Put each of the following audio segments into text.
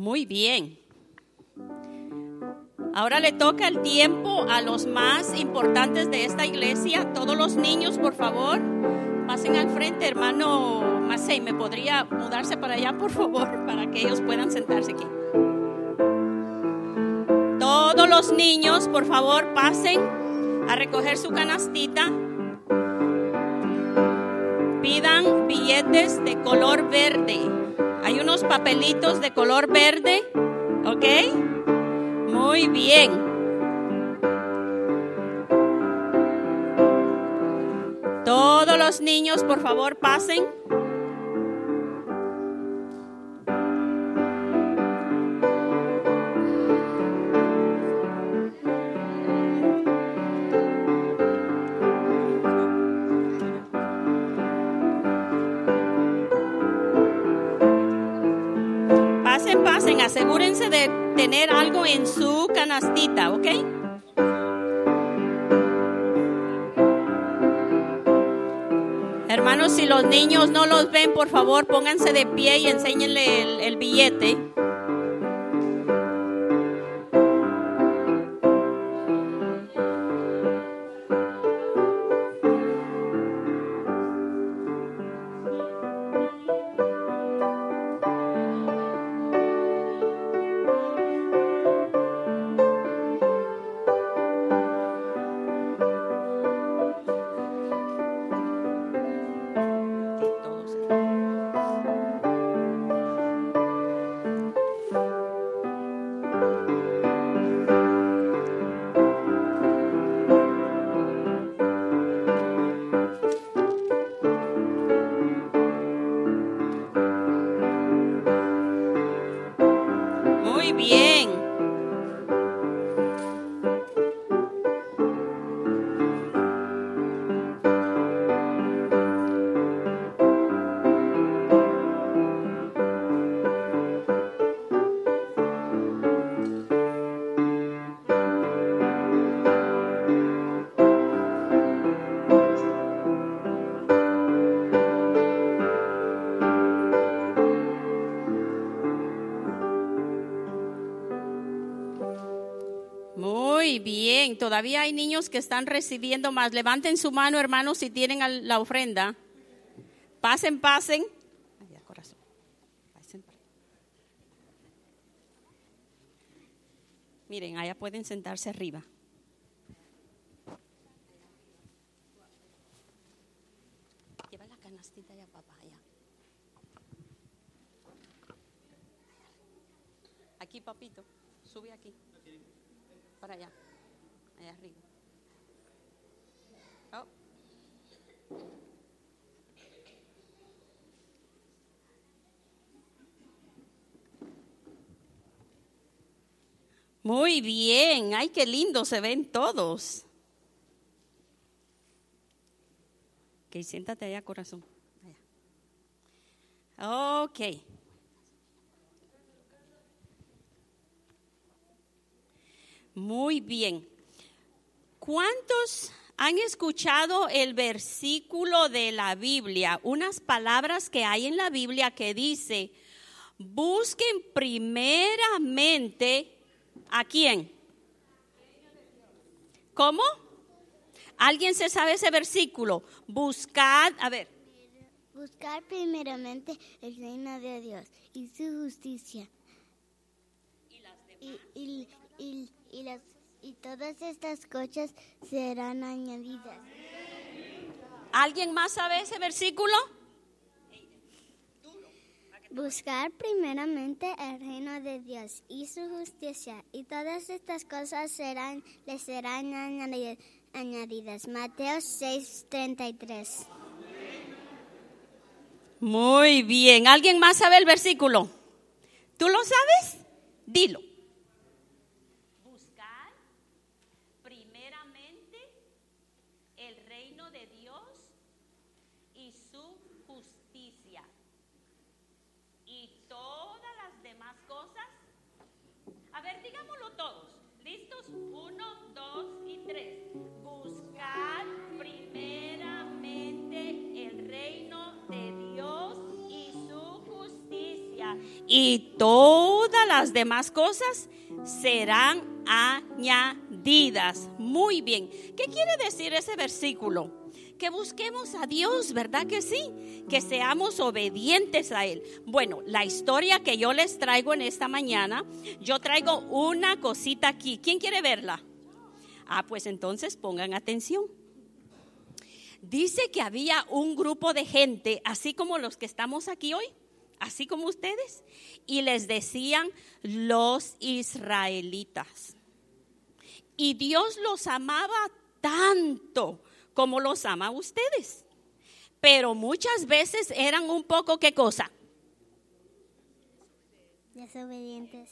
Muy bien. Ahora le toca el tiempo a los más importantes de esta iglesia. Todos los niños, por favor, pasen al frente, hermano Macei. ¿Me podría mudarse para allá, por favor, para que ellos puedan sentarse aquí? Todos los niños, por favor, pasen a recoger su canastita. Pidan billetes de color verde. Hay unos papelitos de color verde, ¿ok? Muy bien. Todos los niños, por favor, pasen. Tener algo en su canastita, ¿ok? Hermanos, si los niños no los ven, por favor, pónganse de pie y enséñenle el, el billete. Todavía hay niños que están recibiendo más. Levanten su mano, hermanos, si tienen la ofrenda. Pasen, pasen. Miren, allá pueden sentarse arriba. Lleva la canastita ya, papá, allá. Aquí, papito, sube aquí. Para allá, Oh. Muy bien, ay, qué lindo se ven todos. Ok, siéntate allá, corazón. Allá. Ok. Muy bien. ¿Cuántos han escuchado el versículo de la Biblia? Unas palabras que hay en la Biblia que dice, busquen primeramente a quién. ¿Cómo? ¿Alguien se sabe ese versículo? Buscad, a ver, Buscar primeramente el reino de Dios y su justicia. Y, y, y, y las, y todas estas cosas serán añadidas. ¿alguien más sabe ese versículo? Buscar primeramente el reino de Dios y su justicia, y todas estas cosas serán, les serán añadi- añadidas. Mateo 6:33. Muy bien. ¿Alguien más sabe el versículo? ¿Tú lo sabes? Dilo. Buscar primeramente el de Dios y su justicia. Y todas las demás cosas. A ver, digámoslo todos. ¿Listos? Uno, dos y tres. Buscar primeramente el reino de Dios y su justicia. Y todas las demás cosas serán añadidas. Muy bien. ¿Qué quiere decir ese versículo? Que busquemos a Dios, ¿verdad que sí? Que seamos obedientes a Él. Bueno, la historia que yo les traigo en esta mañana, yo traigo una cosita aquí. ¿Quién quiere verla? Ah, pues entonces pongan atención. Dice que había un grupo de gente, así como los que estamos aquí hoy, así como ustedes, y les decían los israelitas. Y Dios los amaba tanto como los ama ustedes. Pero muchas veces eran un poco, ¿qué cosa? Desobedientes.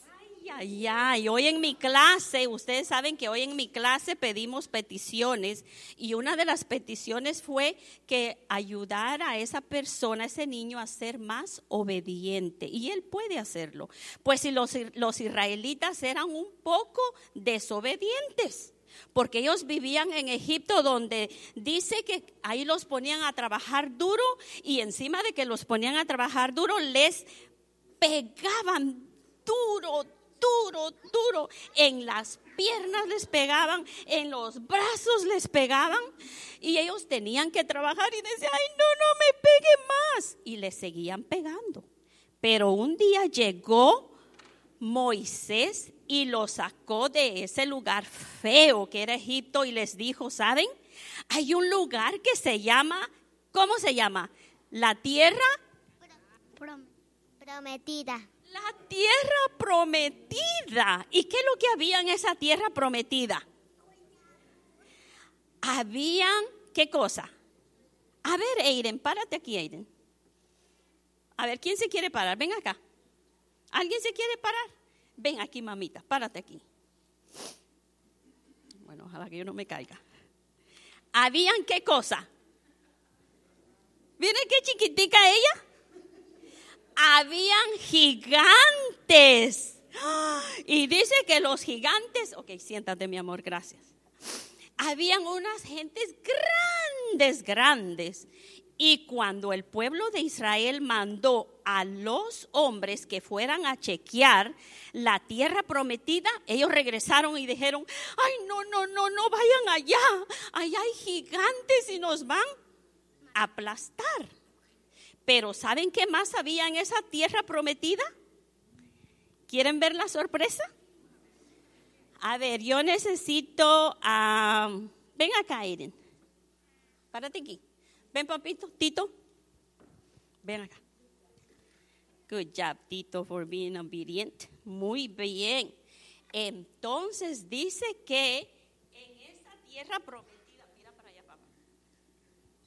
Ay, ay, hoy en mi clase, ustedes saben que hoy en mi clase pedimos peticiones y una de las peticiones fue que ayudara a esa persona, a ese niño a ser más obediente y él puede hacerlo. Pues si los, los israelitas eran un poco desobedientes porque ellos vivían en Egipto donde dice que ahí los ponían a trabajar duro y encima de que los ponían a trabajar duro les pegaban duro, duro, duro. En las piernas les pegaban, en los brazos les pegaban y ellos tenían que trabajar y decían, ay, no, no me pegue más. Y les seguían pegando. Pero un día llegó Moisés y los sacó de ese lugar feo que era Egipto y les dijo, ¿saben? Hay un lugar que se llama, ¿cómo se llama? La tierra prometida. La tierra prometida. ¿Y qué es lo que había en esa tierra prometida? Habían, ¿qué cosa? A ver, Aiden, párate aquí, Aiden. A ver, ¿quién se quiere parar? Ven acá. ¿Alguien se quiere parar? Ven aquí, mamita, párate aquí. Bueno, ojalá que yo no me caiga. ¿Habían qué cosa? ¿Miren qué chiquitica ella? habían gigantes. Y dice que los gigantes, ok, siéntate mi amor, gracias. Habían unas gentes grandes, grandes. Y cuando el pueblo de Israel mandó a los hombres que fueran a chequear la tierra prometida, ellos regresaron y dijeron, ay, no, no, no, no vayan allá, allá hay gigantes y nos van a aplastar. Pero ¿saben qué más había en esa tierra prometida? ¿Quieren ver la sorpresa? A ver, yo necesito... ven acá, Eren. Párate aquí. Ven, papito. Tito. Ven acá. Good job, Tito, for being obedient. Muy bien. Entonces dice que en esa tierra prometida, mira para allá, papá.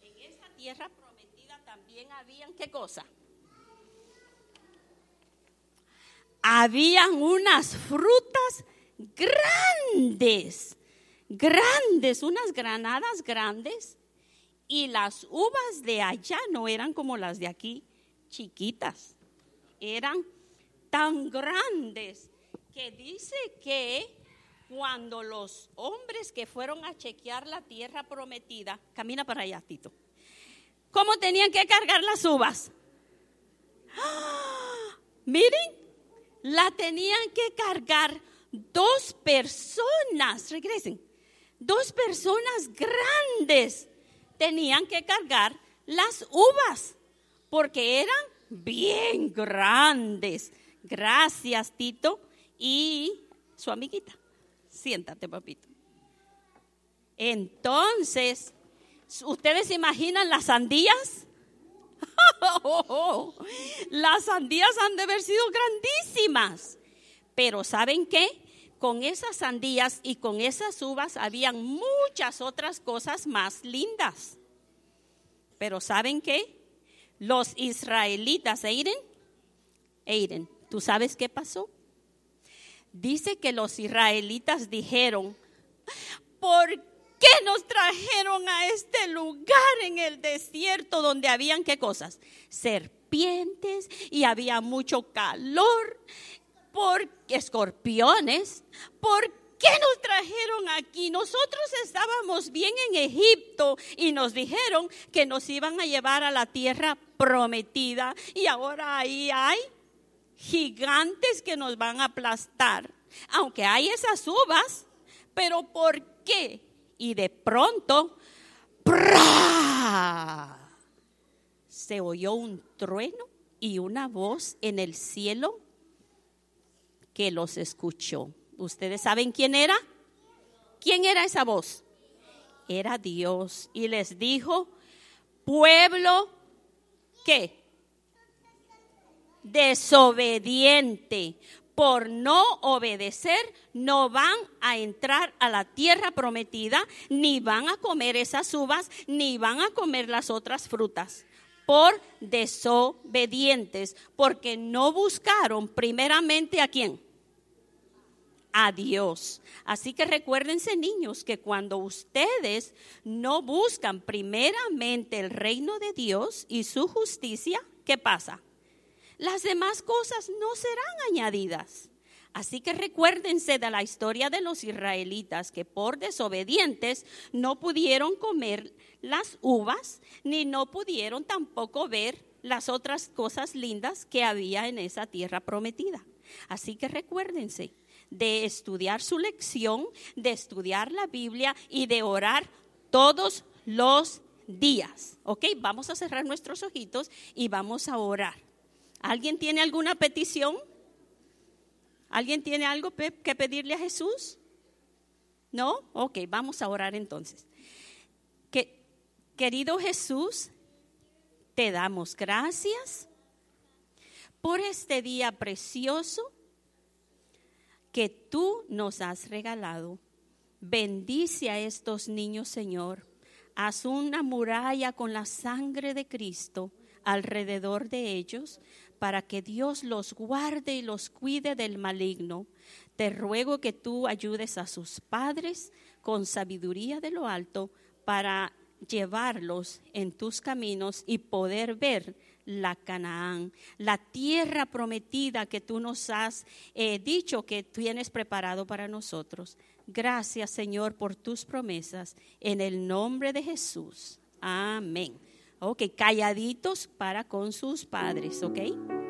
En esa tierra prometida también habían qué cosa? Habían unas frutas grandes, grandes, unas granadas grandes. Y las uvas de allá no eran como las de aquí, chiquitas. Eran tan grandes que dice que cuando los hombres que fueron a chequear la tierra prometida, camina para allá, Tito ¿Cómo tenían que cargar las uvas? Miren, la tenían que cargar dos personas, regresen, dos personas grandes tenían que cargar las uvas porque eran bien grandes. Gracias, Tito. Y su amiguita. Siéntate, papito. Entonces, ¿Ustedes se imaginan las sandías? las sandías han de haber sido grandísimas. Pero ¿saben qué? Con esas sandías y con esas uvas habían muchas otras cosas más lindas. Pero ¿saben qué? Los israelitas, Eiren, Eiren, ¿tú sabes qué pasó? Dice que los israelitas dijeron, ¿por qué nos trajeron a este lugar en el desierto donde habían qué cosas? Serpientes y había mucho calor, por escorpiones, ¿por qué nos trajeron aquí? Nosotros estábamos bien en Egipto y nos dijeron que nos iban a llevar a la tierra prometida y ahora ahí hay gigantes que nos van a aplastar. Aunque hay esas uvas, pero ¿por qué? Y de pronto, se oyó un trueno y una voz en el cielo que los escuchó. ¿Ustedes saben quién era? ¿Quién era esa voz? Era Dios. Y les dijo, pueblo, ¿qué? Desobediente. Por no obedecer, no van a entrar a la tierra prometida, ni van a comer esas uvas, ni van a comer las otras frutas por desobedientes, porque no buscaron primeramente a quién? A Dios. Así que recuérdense niños que cuando ustedes no buscan primeramente el reino de Dios y su justicia, ¿qué pasa? Las demás cosas no serán añadidas. Así que recuérdense de la historia de los israelitas que por desobedientes no pudieron comer las uvas, ni no pudieron tampoco ver las otras cosas lindas que había en esa tierra prometida. Así que recuérdense de estudiar su lección, de estudiar la Biblia y de orar todos los días. ¿Ok? Vamos a cerrar nuestros ojitos y vamos a orar. ¿Alguien tiene alguna petición? ¿Alguien tiene algo que pedirle a Jesús? ¿No? Ok, vamos a orar entonces. Que, querido Jesús, te damos gracias por este día precioso que tú nos has regalado. Bendice a estos niños, Señor. Haz una muralla con la sangre de Cristo alrededor de ellos para que Dios los guarde y los cuide del maligno. Te ruego que tú ayudes a sus padres con sabiduría de lo alto para llevarlos en tus caminos y poder ver la Canaán, la tierra prometida que tú nos has eh, dicho que tienes preparado para nosotros. Gracias Señor por tus promesas. En el nombre de Jesús. Amén. Ok, calladitos para con sus padres, ¿ok?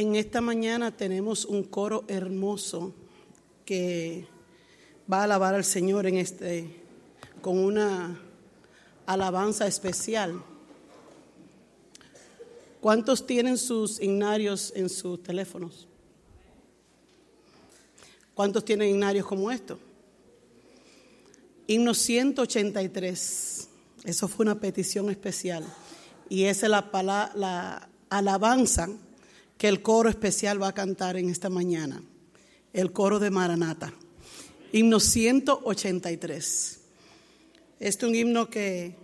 En esta mañana tenemos un coro hermoso que va a alabar al Señor en este con una alabanza especial. ¿Cuántos tienen sus ignarios en sus teléfonos? ¿Cuántos tienen ignarios como esto? Himno 183. Eso fue una petición especial. Y esa es la, la alabanza que el coro especial va a cantar en esta mañana, el coro de Maranata, himno 183. Este es un himno que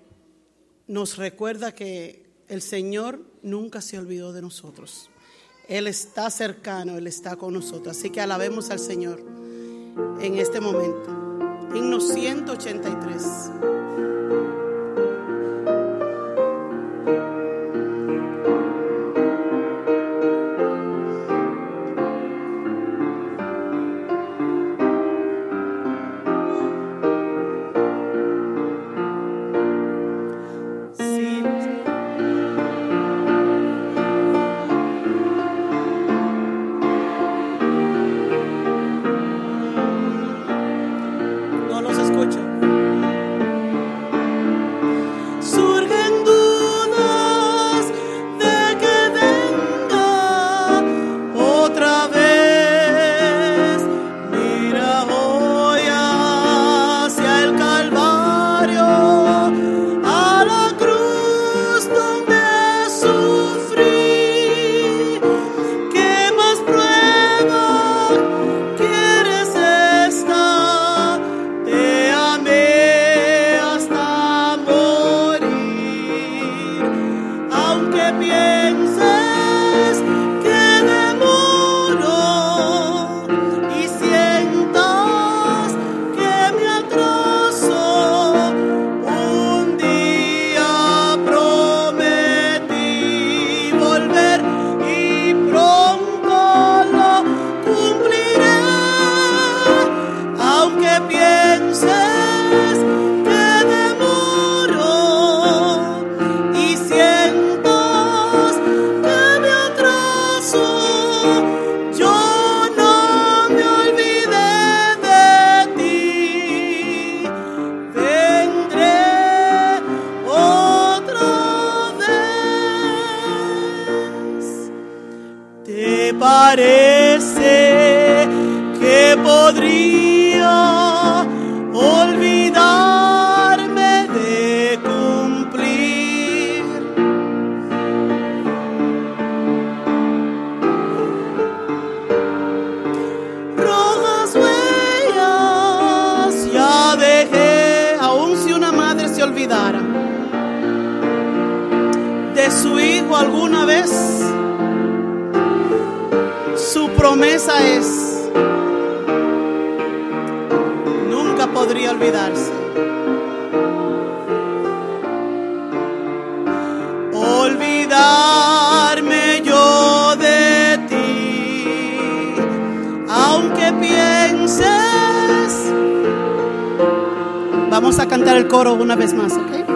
nos recuerda que el Señor nunca se olvidó de nosotros. Él está cercano, Él está con nosotros. Así que alabemos al Señor en este momento. Himno 183. Vamos a cantar el coro una vez más, ¿ok?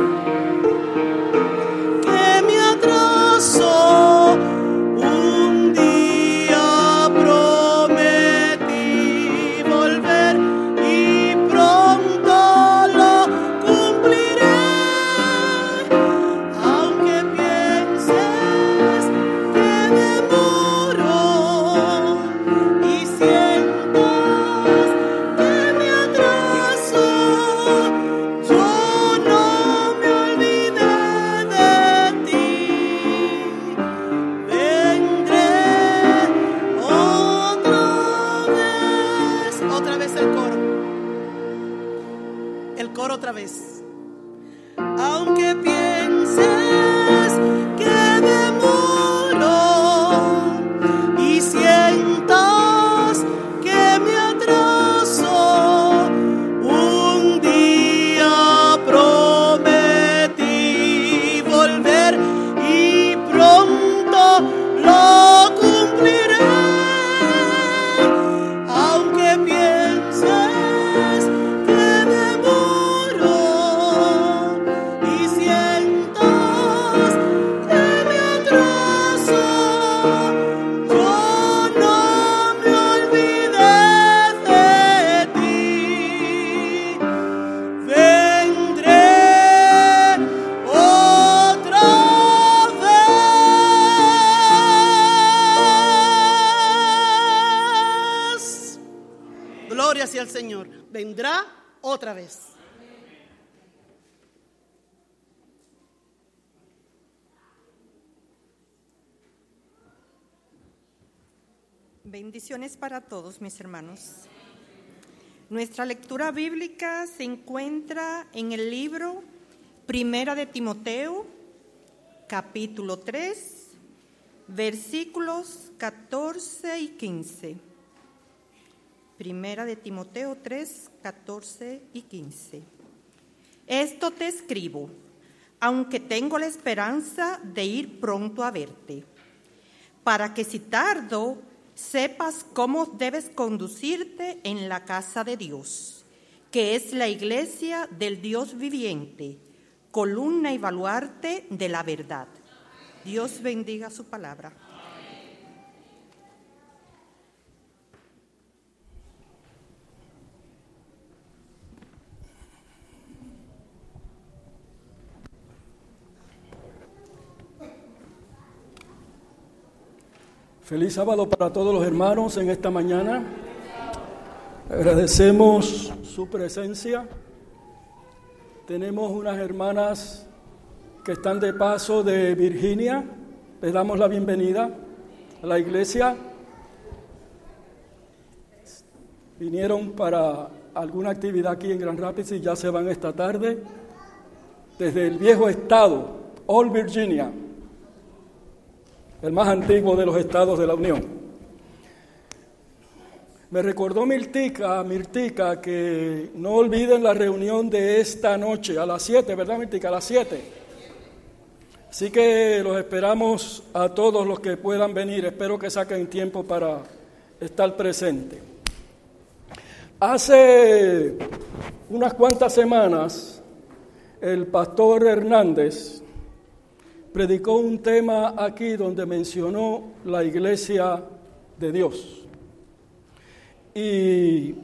Mis hermanos. Nuestra lectura bíblica se encuentra en el libro Primera de Timoteo, capítulo 3, versículos 14 y 15. Primera de Timoteo 3, 14 y 15. Esto te escribo, aunque tengo la esperanza de ir pronto a verte, para que si tardo, sepas cómo debes conducirte en la casa de Dios, que es la iglesia del Dios viviente, columna y baluarte de la verdad. Dios bendiga su palabra. Feliz sábado para todos los hermanos en esta mañana. Agradecemos su presencia. Tenemos unas hermanas que están de paso de Virginia. Les damos la bienvenida a la iglesia. Vinieron para alguna actividad aquí en Grand Rapids y ya se van esta tarde desde el viejo estado, Old Virginia, el más antiguo de los estados de la Unión. Me recordó Mirtica, Mirtica, que no olviden la reunión de esta noche a las 7, ¿verdad Mirtica? A las 7. Así que los esperamos a todos los que puedan venir. Espero que saquen tiempo para estar presentes. Hace unas cuantas semanas, el pastor Hernández predicó un tema aquí donde mencionó la iglesia de Dios. Y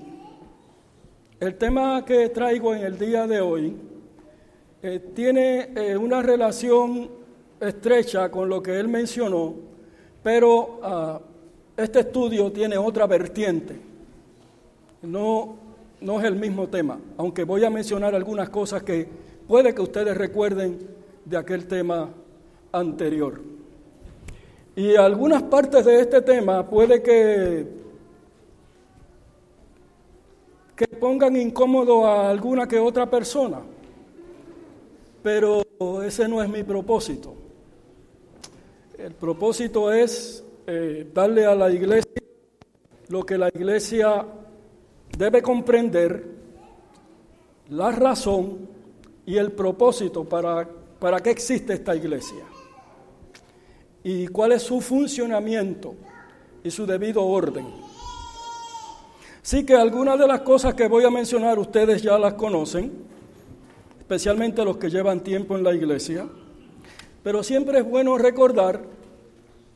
el tema que traigo en el día de hoy eh, tiene eh, una relación estrecha con lo que él mencionó, pero ah, este estudio tiene otra vertiente. no, no es el mismo tema, aunque voy a mencionar algunas cosas que puede que ustedes recuerden de aquel tema anterior. Y algunas partes de este tema puede que, que pongan incómodo a alguna que otra persona, pero ese no es mi propósito. El propósito es eh, darle a la iglesia lo que la iglesia debe comprender, la razón y el propósito para, para qué existe esta iglesia y cuál es su funcionamiento y su debido orden. Sí que algunas de las cosas que voy a mencionar ustedes ya las conocen, especialmente los que llevan tiempo en la iglesia, pero siempre es bueno recordar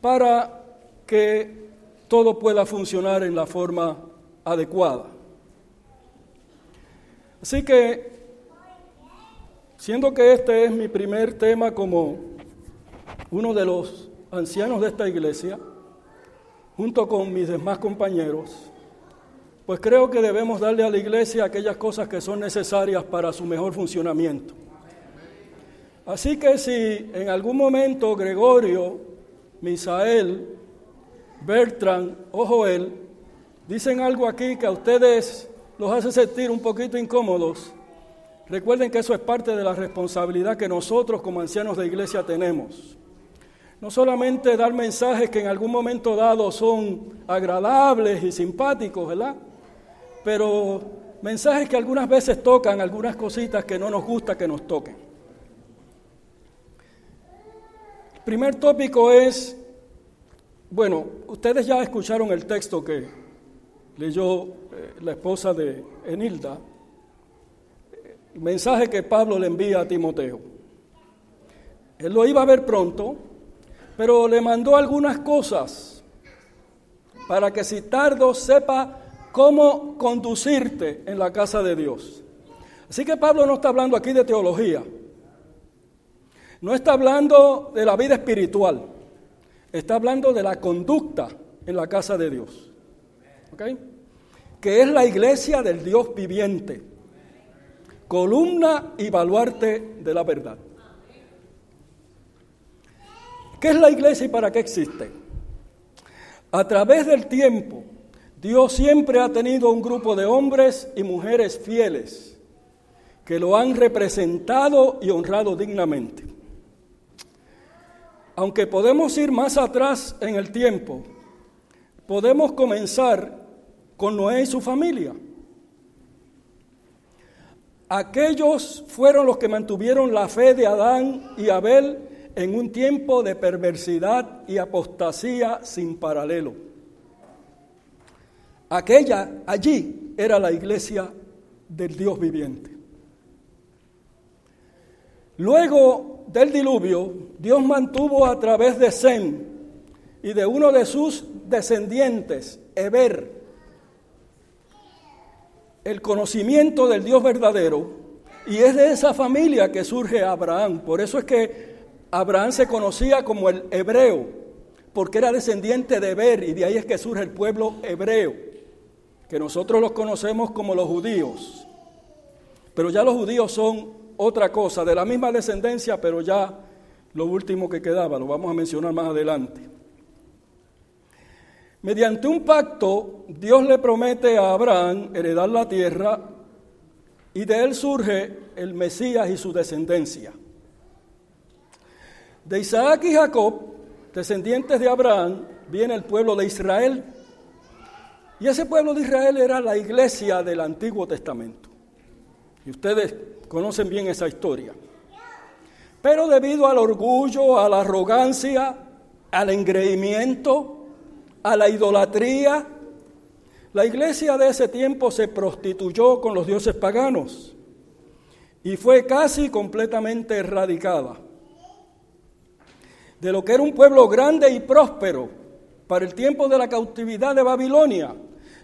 para que todo pueda funcionar en la forma adecuada. Así que, siendo que este es mi primer tema como uno de los ancianos de esta iglesia, junto con mis demás compañeros, pues creo que debemos darle a la iglesia aquellas cosas que son necesarias para su mejor funcionamiento. Así que si en algún momento Gregorio, Misael, Bertrand o Joel dicen algo aquí que a ustedes los hace sentir un poquito incómodos, recuerden que eso es parte de la responsabilidad que nosotros como ancianos de iglesia tenemos. No solamente dar mensajes que en algún momento dado son agradables y simpáticos, ¿verdad? Pero mensajes que algunas veces tocan algunas cositas que no nos gusta que nos toquen. El primer tópico es, bueno, ustedes ya escucharon el texto que leyó eh, la esposa de Enilda, el mensaje que Pablo le envía a Timoteo. Él lo iba a ver pronto, pero le mandó algunas cosas para que si tardo sepa cómo conducirte en la casa de Dios. Así que Pablo no está hablando aquí de teología, no está hablando de la vida espiritual, está hablando de la conducta en la casa de Dios. ¿Ok? Que es la iglesia del Dios viviente, columna y baluarte de la verdad. ¿Qué es la iglesia y para qué existe? A través del tiempo, Dios siempre ha tenido un grupo de hombres y mujeres fieles que lo han representado y honrado dignamente. Aunque podemos ir más atrás en el tiempo, podemos comenzar con Noé y su familia. Aquellos fueron los que mantuvieron la fe de Adán y Abel en un tiempo de perversidad y apostasía sin paralelo. Aquella allí era la iglesia del Dios viviente. Luego del diluvio, Dios mantuvo a través de Sem y de uno de sus descendientes, Eber, el conocimiento del Dios verdadero, y es de esa familia que surge Abraham. Por eso es que Abraham se conocía como el hebreo, porque era descendiente de Eber, y de ahí es que surge el pueblo hebreo, que nosotros los conocemos como los judíos. Pero ya los judíos son otra cosa, de la misma descendencia, pero ya lo último que quedaba, lo vamos a mencionar más adelante. Mediante un pacto, Dios le promete a Abraham heredar la tierra y de él surge el Mesías y su descendencia. De Isaac y Jacob, descendientes de Abraham, viene el pueblo de Israel. Y ese pueblo de Israel era la iglesia del Antiguo Testamento. Y ustedes conocen bien esa historia. Pero debido al orgullo, a la arrogancia, al engreimiento, a la idolatría, la iglesia de ese tiempo se prostituyó con los dioses paganos y fue casi completamente erradicada de lo que era un pueblo grande y próspero para el tiempo de la cautividad de Babilonia,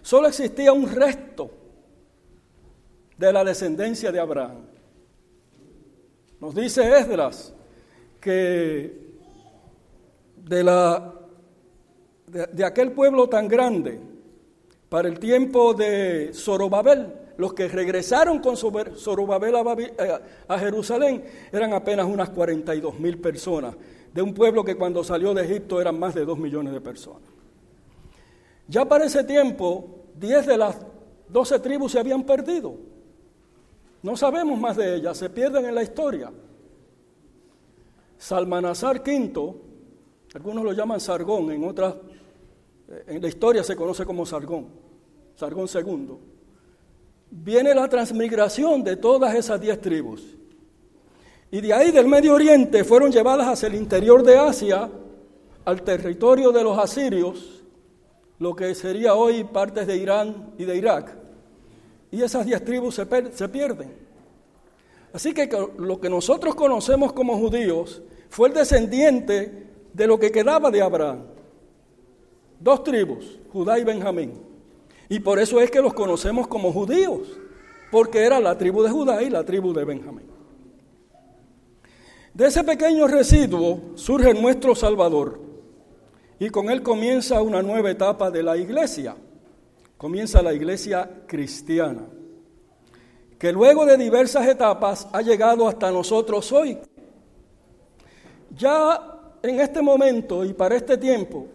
solo existía un resto de la descendencia de Abraham. Nos dice Esdras que de, la, de, aquel pueblo tan grande, para el tiempo de Zorobabel, los que regresaron con Zorobabel eh, a, Jerusalén eran apenas unas 42 mil personas, de un pueblo que cuando salió de Egipto eran más de 2 millones de personas. Ya para ese tiempo, 10 de las 12 tribus se habían perdido. No sabemos más de ellas, se pierden en la historia. Salmanazar V, algunos lo llaman Sargón, en otras, eh, en la historia se conoce como Sargón, Sargón II. Viene la transmigración de todas esas diez tribus. Y de ahí del Medio Oriente fueron llevadas hacia el interior de Asia, al territorio de los asirios, lo que sería hoy partes de Irán y de Irak. Y esas diez tribus se, se pierden. Así que lo que nosotros conocemos como judíos fue el descendiente de lo que quedaba de Abraham. Dos tribus, Judá y Benjamín. Y por eso es que los conocemos como judíos, porque era la tribu de Judá y la tribu de Benjamín. De ese pequeño residuo surge nuestro Salvador y con él comienza una nueva etapa de la iglesia. Comienza la iglesia cristiana que luego de diversas etapas ha llegado hasta nosotros hoy. Ya en este momento y para este tiempo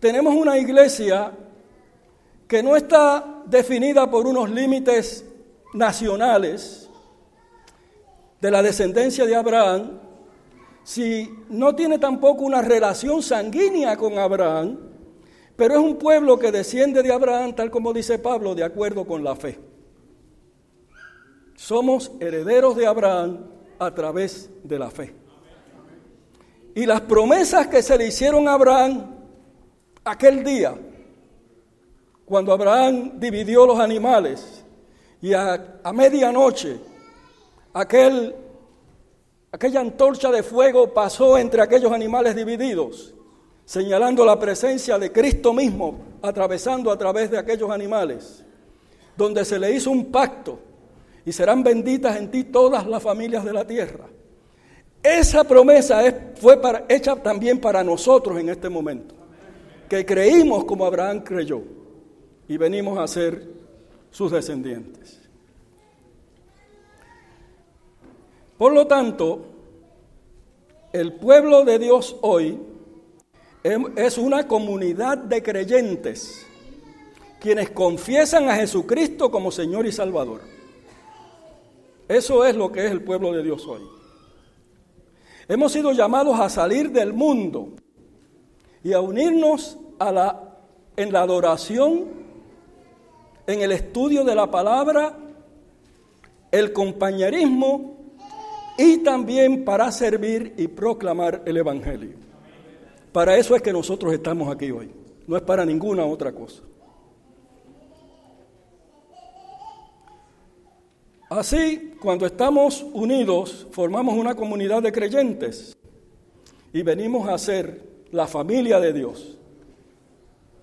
tenemos una iglesia que no está definida por unos límites nacionales de la descendencia de Abraham, si no tiene tampoco una relación sanguínea con Abraham, pero es un pueblo que desciende de Abraham, tal como dice Pablo, de acuerdo con la fe. Somos herederos de Abraham a través de la fe. Y las promesas que se le hicieron a Abraham aquel día, cuando Abraham dividió los animales y a, medianoche aquel, aquella antorcha de fuego pasó entre aquellos animales divididos, señalando la presencia de Cristo mismo atravesando a través de aquellos animales, donde se le hizo un pacto y serán benditas en ti todas las familias de la tierra. Esa promesa fue para, hecha también para nosotros en este momento, que creímos como Abraham creyó y venimos a ser sus descendientes. Por lo tanto, el pueblo de Dios hoy es una comunidad de creyentes quienes confiesan a Jesucristo como Señor y Salvador. Eso es lo que es el pueblo de Dios hoy. Hemos sido llamados a salir del mundo y a unirnos a la, en la adoración, en el estudio de la palabra, el compañerismo y también para servir y proclamar el Evangelio. Para eso es que nosotros estamos aquí hoy, no es para ninguna otra cosa. Así, cuando estamos unidos, formamos una comunidad de creyentes y venimos a ser la familia de Dios,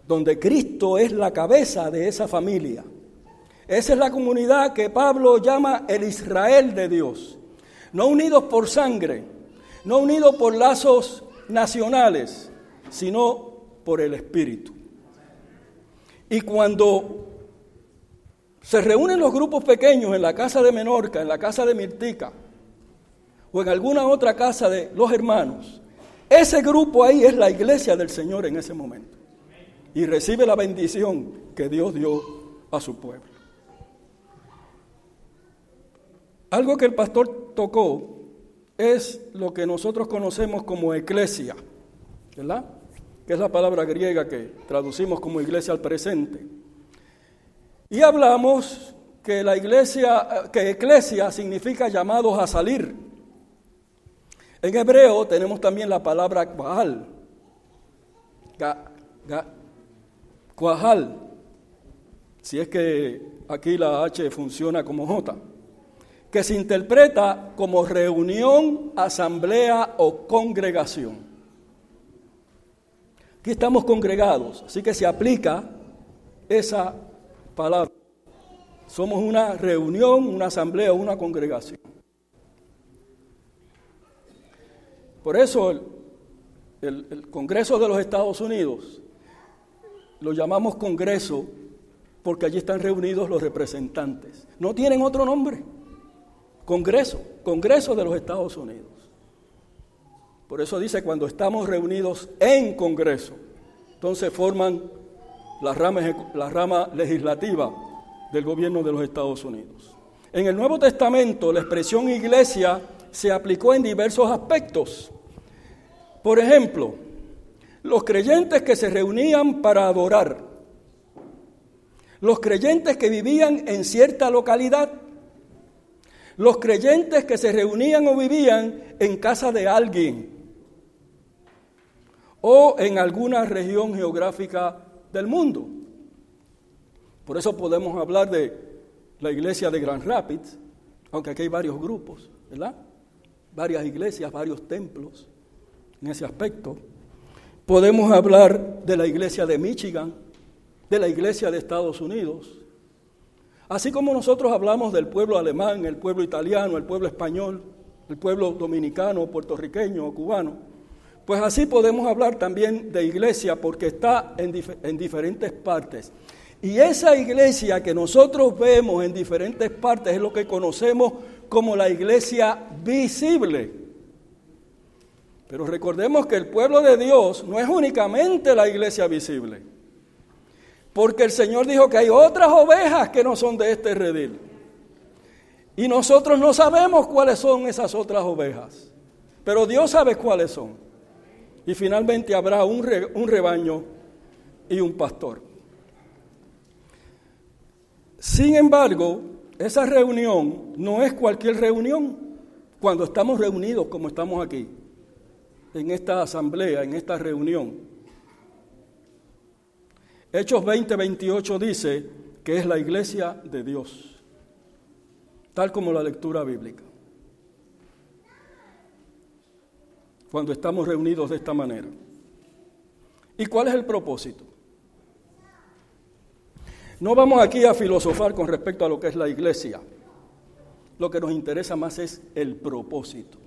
donde Cristo es la cabeza de esa familia. Esa es la comunidad que Pablo llama el Israel de Dios, no unidos por sangre, no unidos por lazos nacionales, sino por el Espíritu. Y cuando se reúnen los grupos pequeños en la casa de Menorca, en la casa de Mirtica, o en alguna otra casa de los hermanos. Ese grupo ahí es la iglesia del Señor en ese momento. Y recibe la bendición que Dios dio a su pueblo. Algo que el pastor tocó es lo que nosotros conocemos como eclesia, ¿verdad? Que es la palabra griega que traducimos como iglesia al presente. Y hablamos que la iglesia, que eclesia significa llamados a salir. En hebreo tenemos también la palabra cuajal. Cuajal. Si es que aquí la H funciona como J. Que se interpreta como reunión, asamblea o congregación. Aquí estamos congregados, así que se aplica esa palabra. Somos una reunión, una asamblea, una congregación. Por eso el, Congreso de los Estados Unidos lo llamamos Congreso porque allí están reunidos los representantes. No tienen otro nombre. Congreso, Congreso de los Estados Unidos. Por eso dice cuando estamos reunidos en Congreso, entonces forman la rama, rama legislativa del gobierno de los Estados Unidos. En el Nuevo Testamento la expresión iglesia se aplicó en diversos aspectos. Por ejemplo, los creyentes que se reunían para adorar, los creyentes que vivían en cierta localidad, los creyentes que se reunían o vivían en casa de alguien o en alguna región geográfica del mundo. Por eso podemos hablar de la iglesia de Grand Rapids, aunque aquí hay varios grupos, ¿verdad? Varias iglesias, varios templos en ese aspecto. Podemos hablar de la iglesia de Michigan, de la iglesia de Estados Unidos. Así como nosotros hablamos del pueblo alemán, el pueblo italiano, el pueblo español, el pueblo dominicano, puertorriqueño o cubano, pues así podemos hablar también de iglesia porque está en, en, diferentes partes. Y esa iglesia que nosotros vemos en diferentes partes es lo que conocemos como la iglesia visible. Pero recordemos que el pueblo de Dios no es únicamente la iglesia visible. Porque el Señor dijo que hay otras ovejas que no son de este redil. Y nosotros no sabemos cuáles son esas otras ovejas. Pero Dios sabe cuáles son y finalmente habrá un, rebaño y un pastor. Sin embargo, esa reunión no es cualquier reunión cuando estamos reunidos como estamos aquí, en esta asamblea, en esta reunión. Hechos 20:28 dice que es la iglesia de Dios, tal como la lectura bíblica. cuando estamos reunidos de esta manera. ¿Y cuál es el propósito? No vamos aquí a filosofar con respecto a lo que es la iglesia. Lo que nos interesa más es el propósito.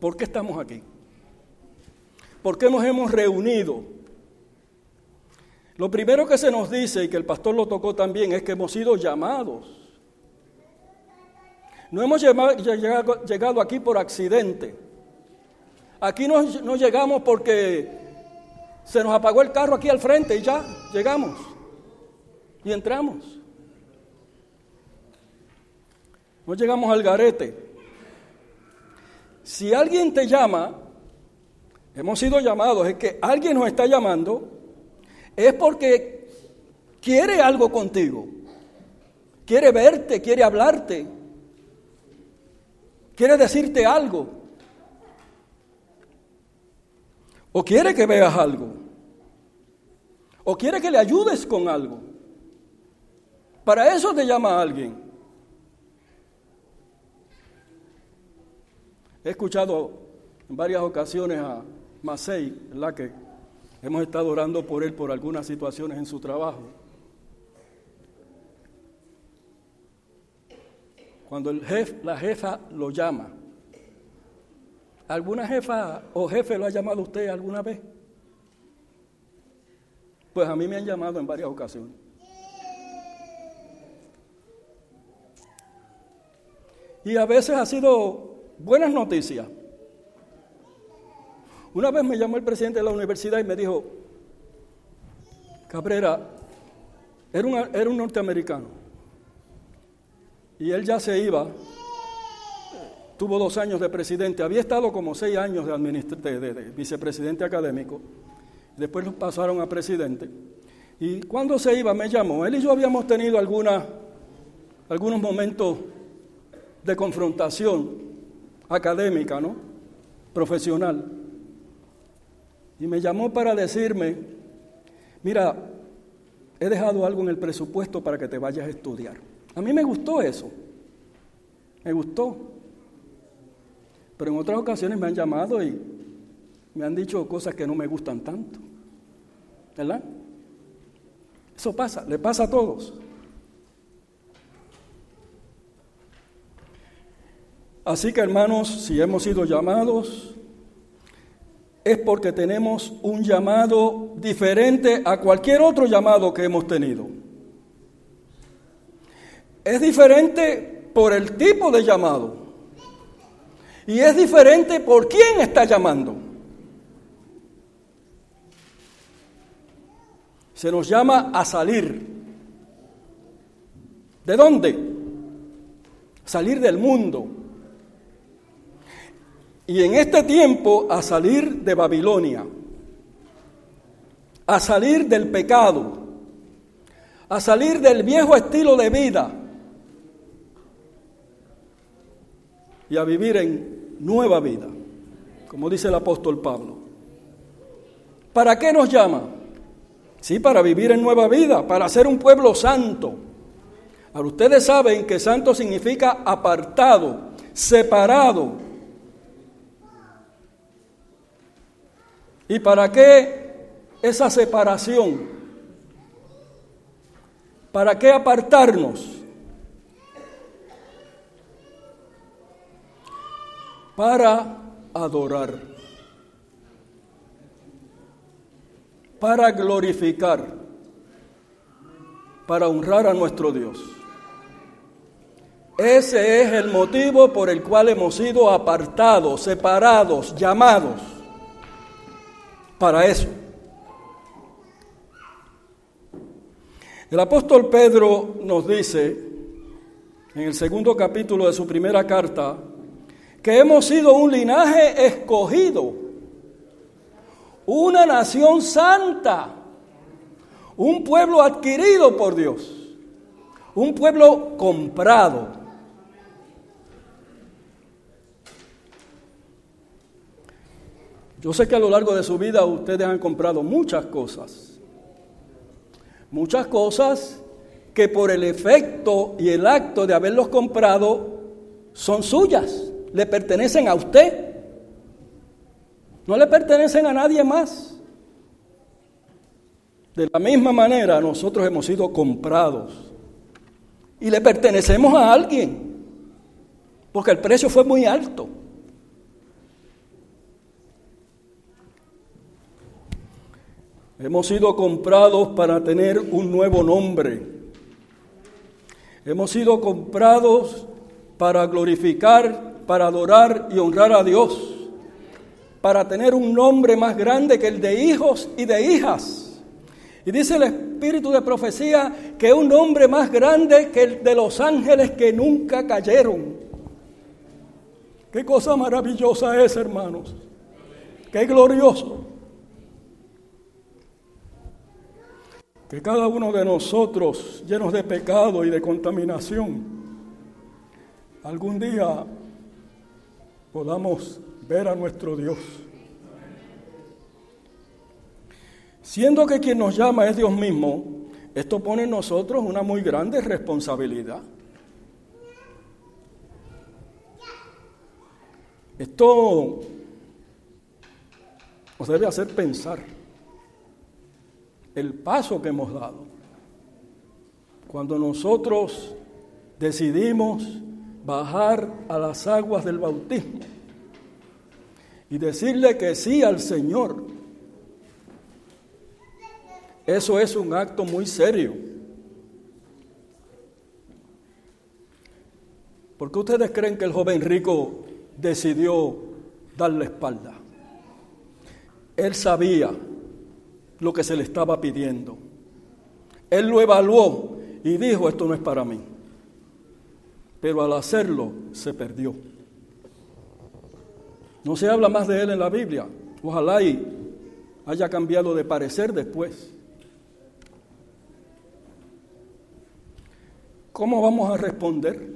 ¿Por qué estamos aquí? ¿Por qué nos hemos reunido? Lo primero que se nos dice, y que el pastor lo tocó también, es que hemos sido llamados no hemos llegado, aquí por accidente. Aquí no, llegamos porque se nos apagó el carro aquí al frente y ya llegamos y entramos. No llegamos al garete. Si alguien te llama, hemos sido llamados, es que alguien nos está llamando, es porque quiere algo contigo, quiere verte, quiere hablarte, quiere decirte algo. O quiere que veas algo. O quiere que le ayudes con algo. Para eso te llama alguien. He escuchado en varias ocasiones a Masei, la que hemos estado orando por él por algunas situaciones en su trabajo. Cuando el jefe, la jefa lo llama. ¿Alguna jefa o jefe lo ha llamado usted alguna vez? Pues a mí me han llamado en varias ocasiones. Y a veces ha sido buenas noticias. Una vez me llamó el presidente de la universidad y me dijo, Cabrera, era, era un norteamericano y él ya se iba. Tuvo dos años de presidente, había estado como seis años de, de, vicepresidente académico, después lo pasaron a presidente. Y cuando se iba me llamó, él y yo habíamos tenido alguna, algunos momentos de confrontación académica, ¿no? Profesional. Y me llamó para decirme, mira, he dejado algo en el presupuesto para que te vayas a estudiar. A mí me gustó eso. Me gustó. Pero en otras ocasiones me han llamado y me han dicho cosas que no me gustan tanto. ¿Verdad? Eso pasa, le pasa a todos. Así que hermanos, si hemos sido llamados, es porque tenemos un llamado diferente a cualquier otro llamado que hemos tenido. Es diferente por el tipo de llamado. Y es diferente por quién está llamando. Se nos llama a salir. ¿De dónde? Salir del mundo. Y en este tiempo a salir de Babilonia, a salir del pecado, a salir del viejo estilo de vida y a vivir en nueva vida, como dice el apóstol Pablo. ¿Para qué nos llama? Sí, para vivir en nueva vida, para ser un pueblo santo. Ahora ustedes saben que santo significa apartado, separado, ¿Y para qué esa separación? ¿Para qué apartarnos? Para adorar, para glorificar, para honrar a nuestro Dios. Ese es el motivo por el cual hemos sido apartados, separados, llamados para eso. El apóstol Pedro nos dice en el segundo capítulo de su primera carta que hemos sido un linaje escogido, una nación santa, un pueblo adquirido por Dios, un pueblo comprado. Yo sé que a lo largo de su vida ustedes han comprado muchas cosas. Muchas cosas que por el efecto y el acto de haberlos comprado son suyas, le pertenecen a usted. No le pertenecen a nadie más. De la misma manera nosotros hemos sido comprados y le pertenecemos a alguien, porque el precio fue muy alto. Hemos sido comprados para tener un nuevo nombre. Hemos sido comprados para glorificar, para adorar y honrar a Dios, para tener un nombre más grande que el de hijos y de hijas. Y dice el espíritu de profecía que un nombre más grande que el de los ángeles que nunca cayeron. Qué cosa maravillosa es, hermanos. Qué glorioso. Que cada uno de nosotros, llenos de pecado y de contaminación, algún día podamos ver a nuestro Dios. Siendo que quien nos llama es Dios mismo, esto pone en nosotros una muy grande responsabilidad. Esto nos debe hacer pensar el paso que hemos dado. Cuando nosotros decidimos bajar a las aguas del bautismo y decirle que sí al Señor, eso es un acto muy serio. ¿Por qué ustedes creen que el joven rico decidió darle espalda? Él sabía lo que se le estaba pidiendo. Él lo evaluó y dijo, esto no es para mí. Pero al hacerlo se perdió. No se habla más de él en la Biblia. Ojalá y haya cambiado de parecer después. ¿Cómo vamos a responder?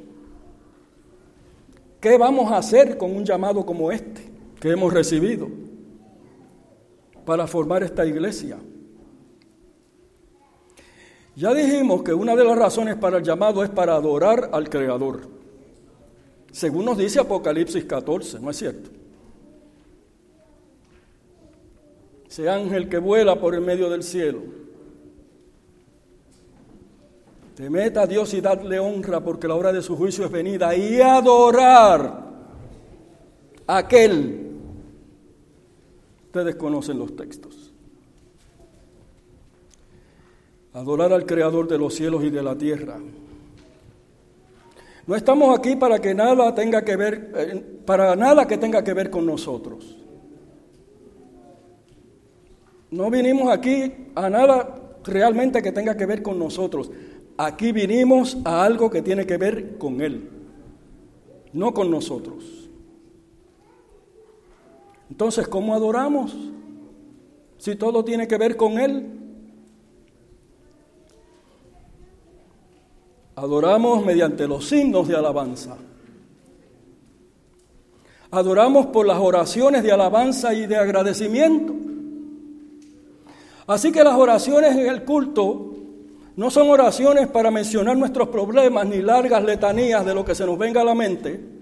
¿Qué vamos a hacer con un llamado como este que hemos recibido? Para formar esta iglesia. Ya dijimos que una de las razones para el llamado es para adorar al Creador. Según nos dice Apocalipsis 14, ¿no es cierto? Ese ángel que vuela por el medio del cielo. Temeta a Dios y dadle honra porque la hora de su juicio es venida y adorar a aquel Ustedes conocen los textos. Adorar al Creador de los cielos y de la tierra. No estamos aquí para que nada tenga que ver, eh, para nada que tenga que ver con nosotros. No vinimos aquí a nada realmente que tenga que ver con nosotros. Aquí vinimos a algo que tiene que ver con Él, no con nosotros. Entonces, ¿cómo adoramos? Si todo tiene que ver con Él. Adoramos mediante los signos de alabanza. Adoramos por las oraciones de alabanza y de agradecimiento. Así que las oraciones en el culto no son oraciones para mencionar nuestros problemas ni largas letanías de lo que se nos venga a la mente,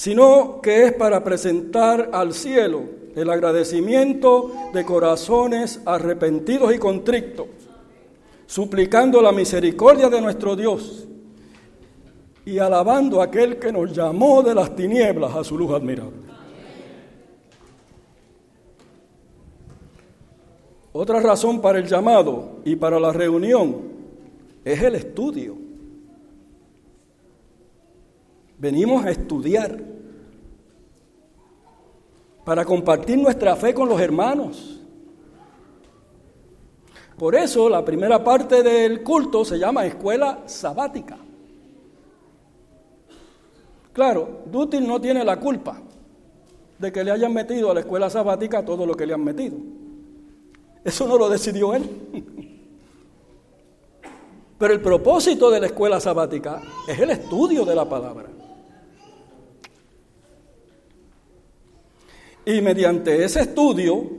sino que es para presentar al cielo el agradecimiento de corazones arrepentidos y contrictos, suplicando la misericordia de nuestro Dios y alabando a aquel que nos llamó de las tinieblas a su luz admirable. Otra razón para el llamado y para la reunión es el estudio. Venimos a estudiar para compartir nuestra fe con los hermanos. Por eso la primera parte del culto se llama escuela sabática. Claro, Dútil no tiene la culpa de que le hayan metido a la escuela sabática todo lo que le han metido. Eso no lo decidió él. Pero el propósito de la escuela sabática es el estudio de la palabra. Y mediante ese estudio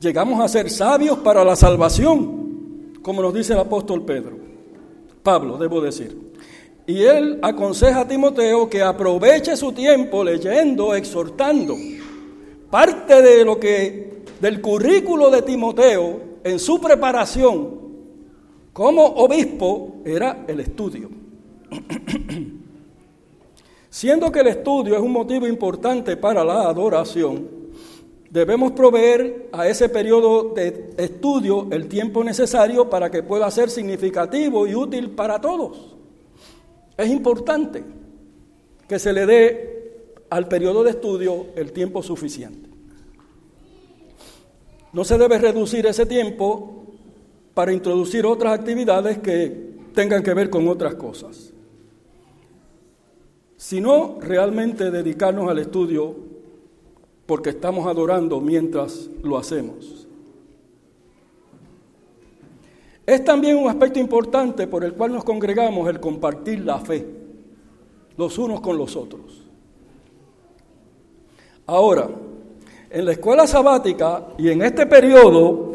llegamos a ser sabios para la salvación, como nos dice el apóstol Pedro. Pablo, debo decir. Y él aconseja a Timoteo que aproveche su tiempo leyendo, exhortando. Parte de lo que del currículo de Timoteo en su preparación como obispo era el estudio. Siendo que el estudio es un motivo importante para la adoración, debemos proveer a ese periodo de estudio el tiempo necesario para que pueda ser significativo y útil para todos. Es importante que se le dé al periodo de estudio el tiempo suficiente. No se debe reducir ese tiempo para introducir otras actividades que tengan que ver con otras cosas, sino realmente dedicarnos al estudio porque estamos adorando mientras lo hacemos. Es también un aspecto importante por el cual nos congregamos el compartir la fe los unos con los otros. Ahora, en la escuela sabática y en este periodo,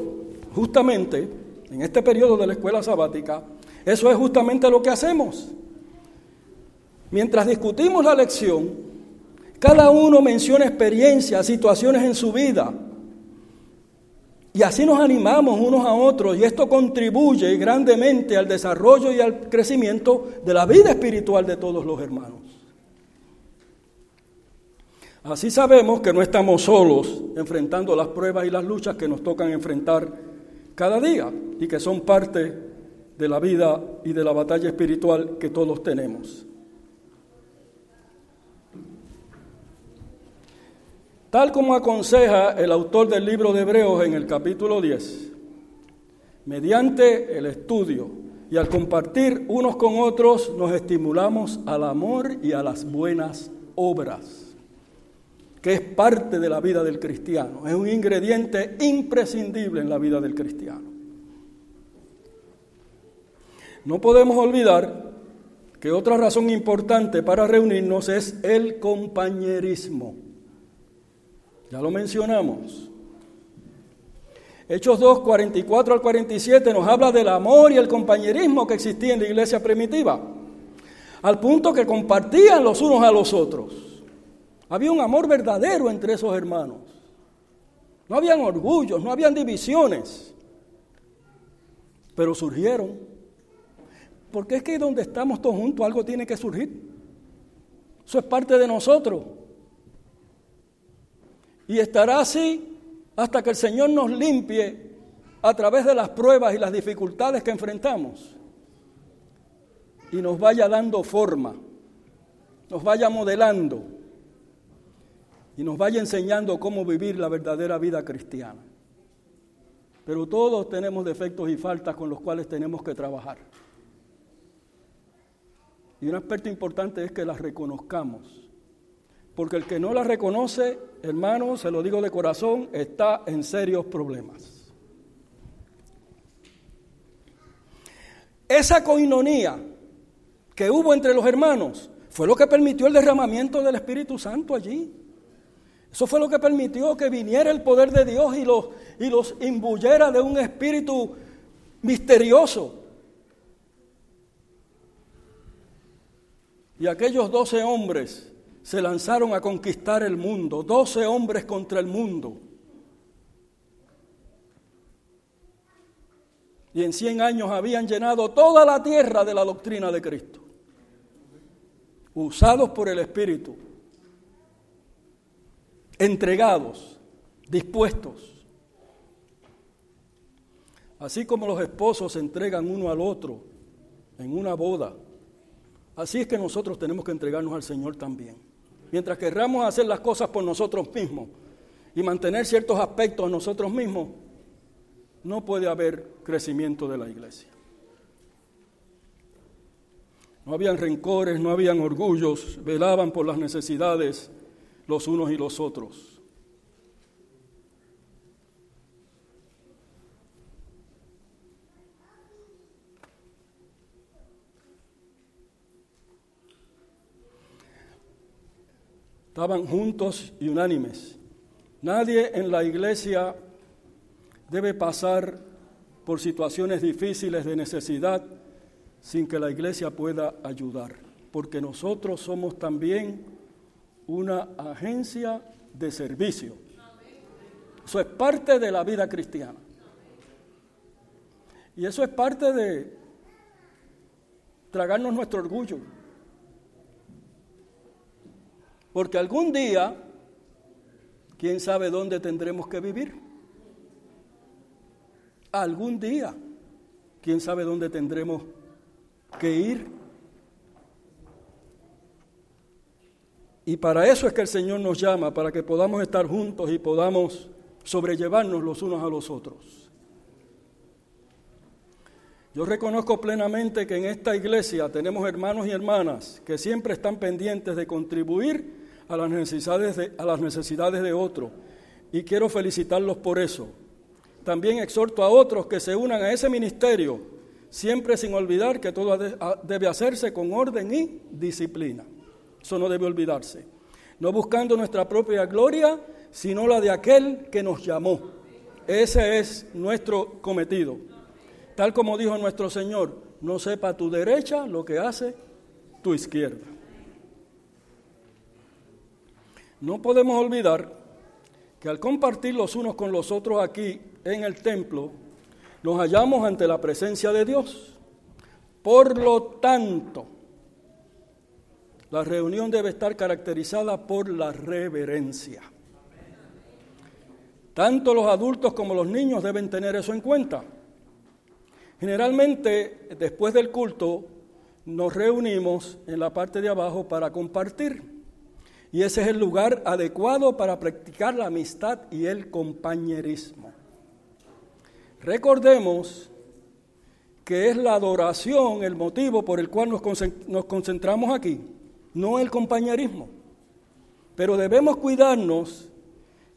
justamente, en este periodo de la escuela sabática, eso es justamente lo que hacemos. Mientras discutimos la lección, cada uno menciona experiencias, situaciones en su vida. Y así nos animamos unos a otros y esto contribuye grandemente al desarrollo y al crecimiento de la vida espiritual de todos los hermanos. Así sabemos que no estamos solos enfrentando las pruebas y las luchas que nos tocan enfrentar cada día y que son parte de la vida y de la batalla espiritual que todos tenemos. Tal como aconseja el autor del libro de Hebreos en el capítulo 10, mediante el estudio y al compartir unos con otros nos estimulamos al amor y a las buenas obras que es parte de la vida del cristiano, es un ingrediente imprescindible en la vida del cristiano. No podemos olvidar que otra razón importante para reunirnos es el compañerismo. Ya lo mencionamos. Hechos 2, 44 al 47 nos habla del amor y el compañerismo que existía en la iglesia primitiva, al punto que compartían los unos a los otros. Había un amor verdadero entre esos hermanos. No habían orgullos, no habían divisiones. Pero surgieron. Porque es que donde estamos todos juntos algo tiene que surgir. Eso es parte de nosotros. Y estará así hasta que el Señor nos limpie a través de las pruebas y las dificultades que enfrentamos y nos vaya dando forma, nos vaya modelando y nos vaya enseñando cómo vivir la verdadera vida cristiana. Pero todos tenemos defectos y faltas con los cuales tenemos que trabajar. Y un aspecto importante es que las reconozcamos. Porque el que no las reconoce, hermano, se lo digo de corazón, está en serios problemas. Esa coinonía que hubo entre los hermanos fue lo que permitió el derramamiento del Espíritu Santo allí. Eso fue lo que permitió que viniera el poder de Dios y los, y los imbuyera de un espíritu misterioso. Y aquellos doce hombres se lanzaron a conquistar el mundo, doce hombres contra el mundo. Y en cien años habían llenado toda la tierra de la doctrina de Cristo, usados por el Espíritu entregados, dispuestos. Así como los esposos se entregan uno al otro en una boda, así es que nosotros tenemos que entregarnos al Señor también. Mientras querramos hacer las cosas por nosotros mismos y mantener ciertos aspectos a nosotros mismos, no puede haber crecimiento de la iglesia. No habían rencores, no habían orgullos, velaban por las necesidades los unos y los otros. Estaban juntos y unánimes. Nadie en la iglesia debe pasar por situaciones difíciles de necesidad sin que la iglesia pueda ayudar, porque nosotros somos también una agencia de servicio. Eso es parte de la vida cristiana. Y eso es parte de tragarnos nuestro orgullo. Porque algún día, quién sabe dónde tendremos que vivir. Algún día, quién sabe dónde tendremos que ir. Y para eso es que el Señor nos llama, para que podamos estar juntos y podamos sobrellevarnos los unos a los otros. Yo reconozco plenamente que en esta iglesia tenemos hermanos y hermanas que siempre están pendientes de contribuir a las necesidades de, a las necesidades de otros y quiero felicitarlos por eso. También exhorto a otros que se unan a ese ministerio, siempre sin olvidar que todo debe hacerse con orden y disciplina. Eso no debe olvidarse. No buscando nuestra propia gloria, sino la de aquel que nos llamó. Ese es nuestro cometido. Tal como dijo nuestro Señor, no sepa tu derecha lo que hace tu izquierda. No podemos olvidar que al compartir los unos con los otros aquí en el templo, nos hallamos ante la presencia de Dios. Por lo tanto, la reunión debe estar caracterizada por la reverencia. Tanto los adultos como los niños deben tener eso en cuenta. Generalmente, después del culto, nos reunimos en la parte de abajo para compartir. Y ese es el lugar adecuado para practicar la amistad y el compañerismo. Recordemos que es la adoración el motivo por el cual nos concentramos aquí no el compañerismo. Pero debemos cuidarnos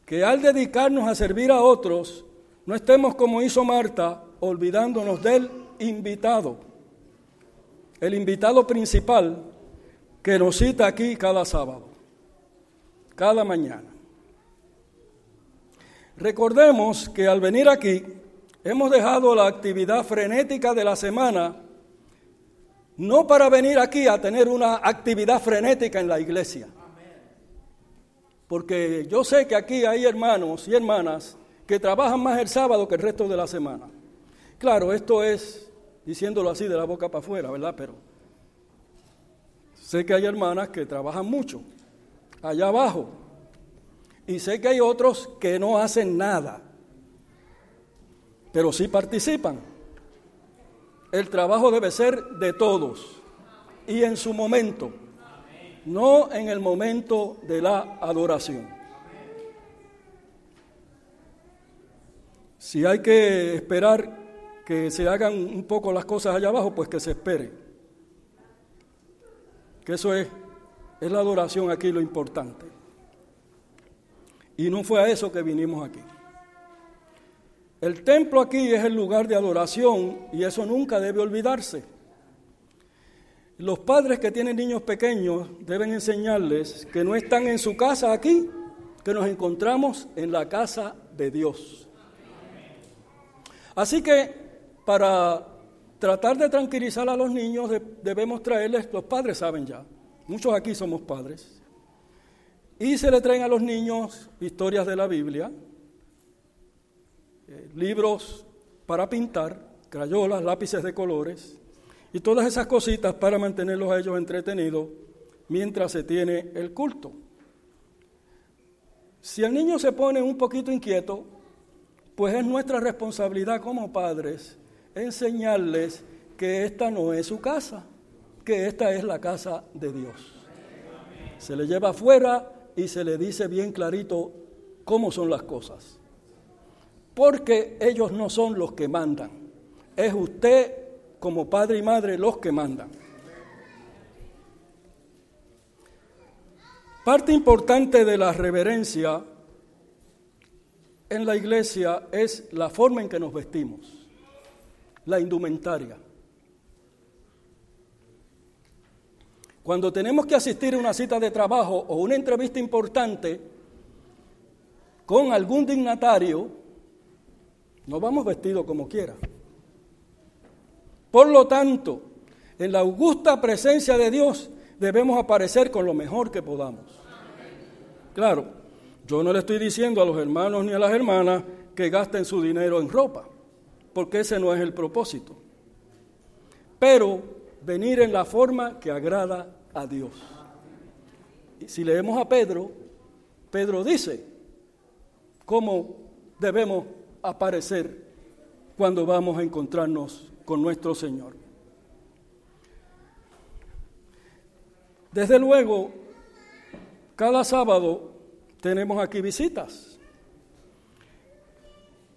que al dedicarnos a servir a otros, no estemos como hizo Marta, olvidándonos del invitado. El invitado principal que nos cita aquí cada sábado, cada mañana. Recordemos que al venir aquí hemos dejado la actividad frenética de la semana no para venir aquí a tener una actividad frenética en la iglesia. Porque yo sé que aquí hay hermanos y hermanas que trabajan más el sábado que el resto de la semana. Claro, esto es diciéndolo así de la boca para afuera, ¿verdad? Pero sé que hay hermanas que trabajan mucho allá abajo. Y sé que hay otros que no hacen nada, pero sí participan. El trabajo debe ser de todos y en su momento, no en el momento de la adoración. Si hay que esperar que se hagan un poco las cosas allá abajo, pues que se espere. Que eso es, es la adoración aquí lo importante. Y no fue a eso que vinimos aquí. El templo aquí es el lugar de adoración y eso nunca debe olvidarse. Los padres que tienen niños pequeños deben enseñarles que no están en su casa aquí, que nos encontramos en la casa de Dios. Así que para tratar de tranquilizar a los niños debemos traerles, los padres saben ya, muchos aquí somos padres, y se le traen a los niños historias de la Biblia, eh, libros para pintar, crayolas, lápices de colores, y todas esas cositas para mantenerlos a ellos entretenidos mientras se tiene el culto. Si el niño se pone un poquito inquieto, pues es nuestra responsabilidad como padres enseñarles que esta no es su casa, que esta es la casa de Dios. Se le lleva afuera y se le dice bien clarito cómo son las cosas. Porque ellos no son los que mandan. Es usted como padre y madre los que mandan. Parte importante de la reverencia en la iglesia es la forma en que nos vestimos la indumentaria. Cuando tenemos que asistir a una cita de trabajo o una entrevista importante con algún dignatario, no vamos vestidos como quiera. Por lo tanto, en la augusta presencia de Dios debemos aparecer con lo mejor que podamos. Claro, yo no le estoy diciendo a los hermanos ni a las hermanas que gasten su dinero en ropa porque ese no es el propósito. Pero venir en la forma que agrada a Dios. Y si leemos a Pedro, Pedro dice cómo debemos aparecer cuando vamos a encontrarnos con nuestro Señor. Desde luego, cada sábado tenemos aquí visitas.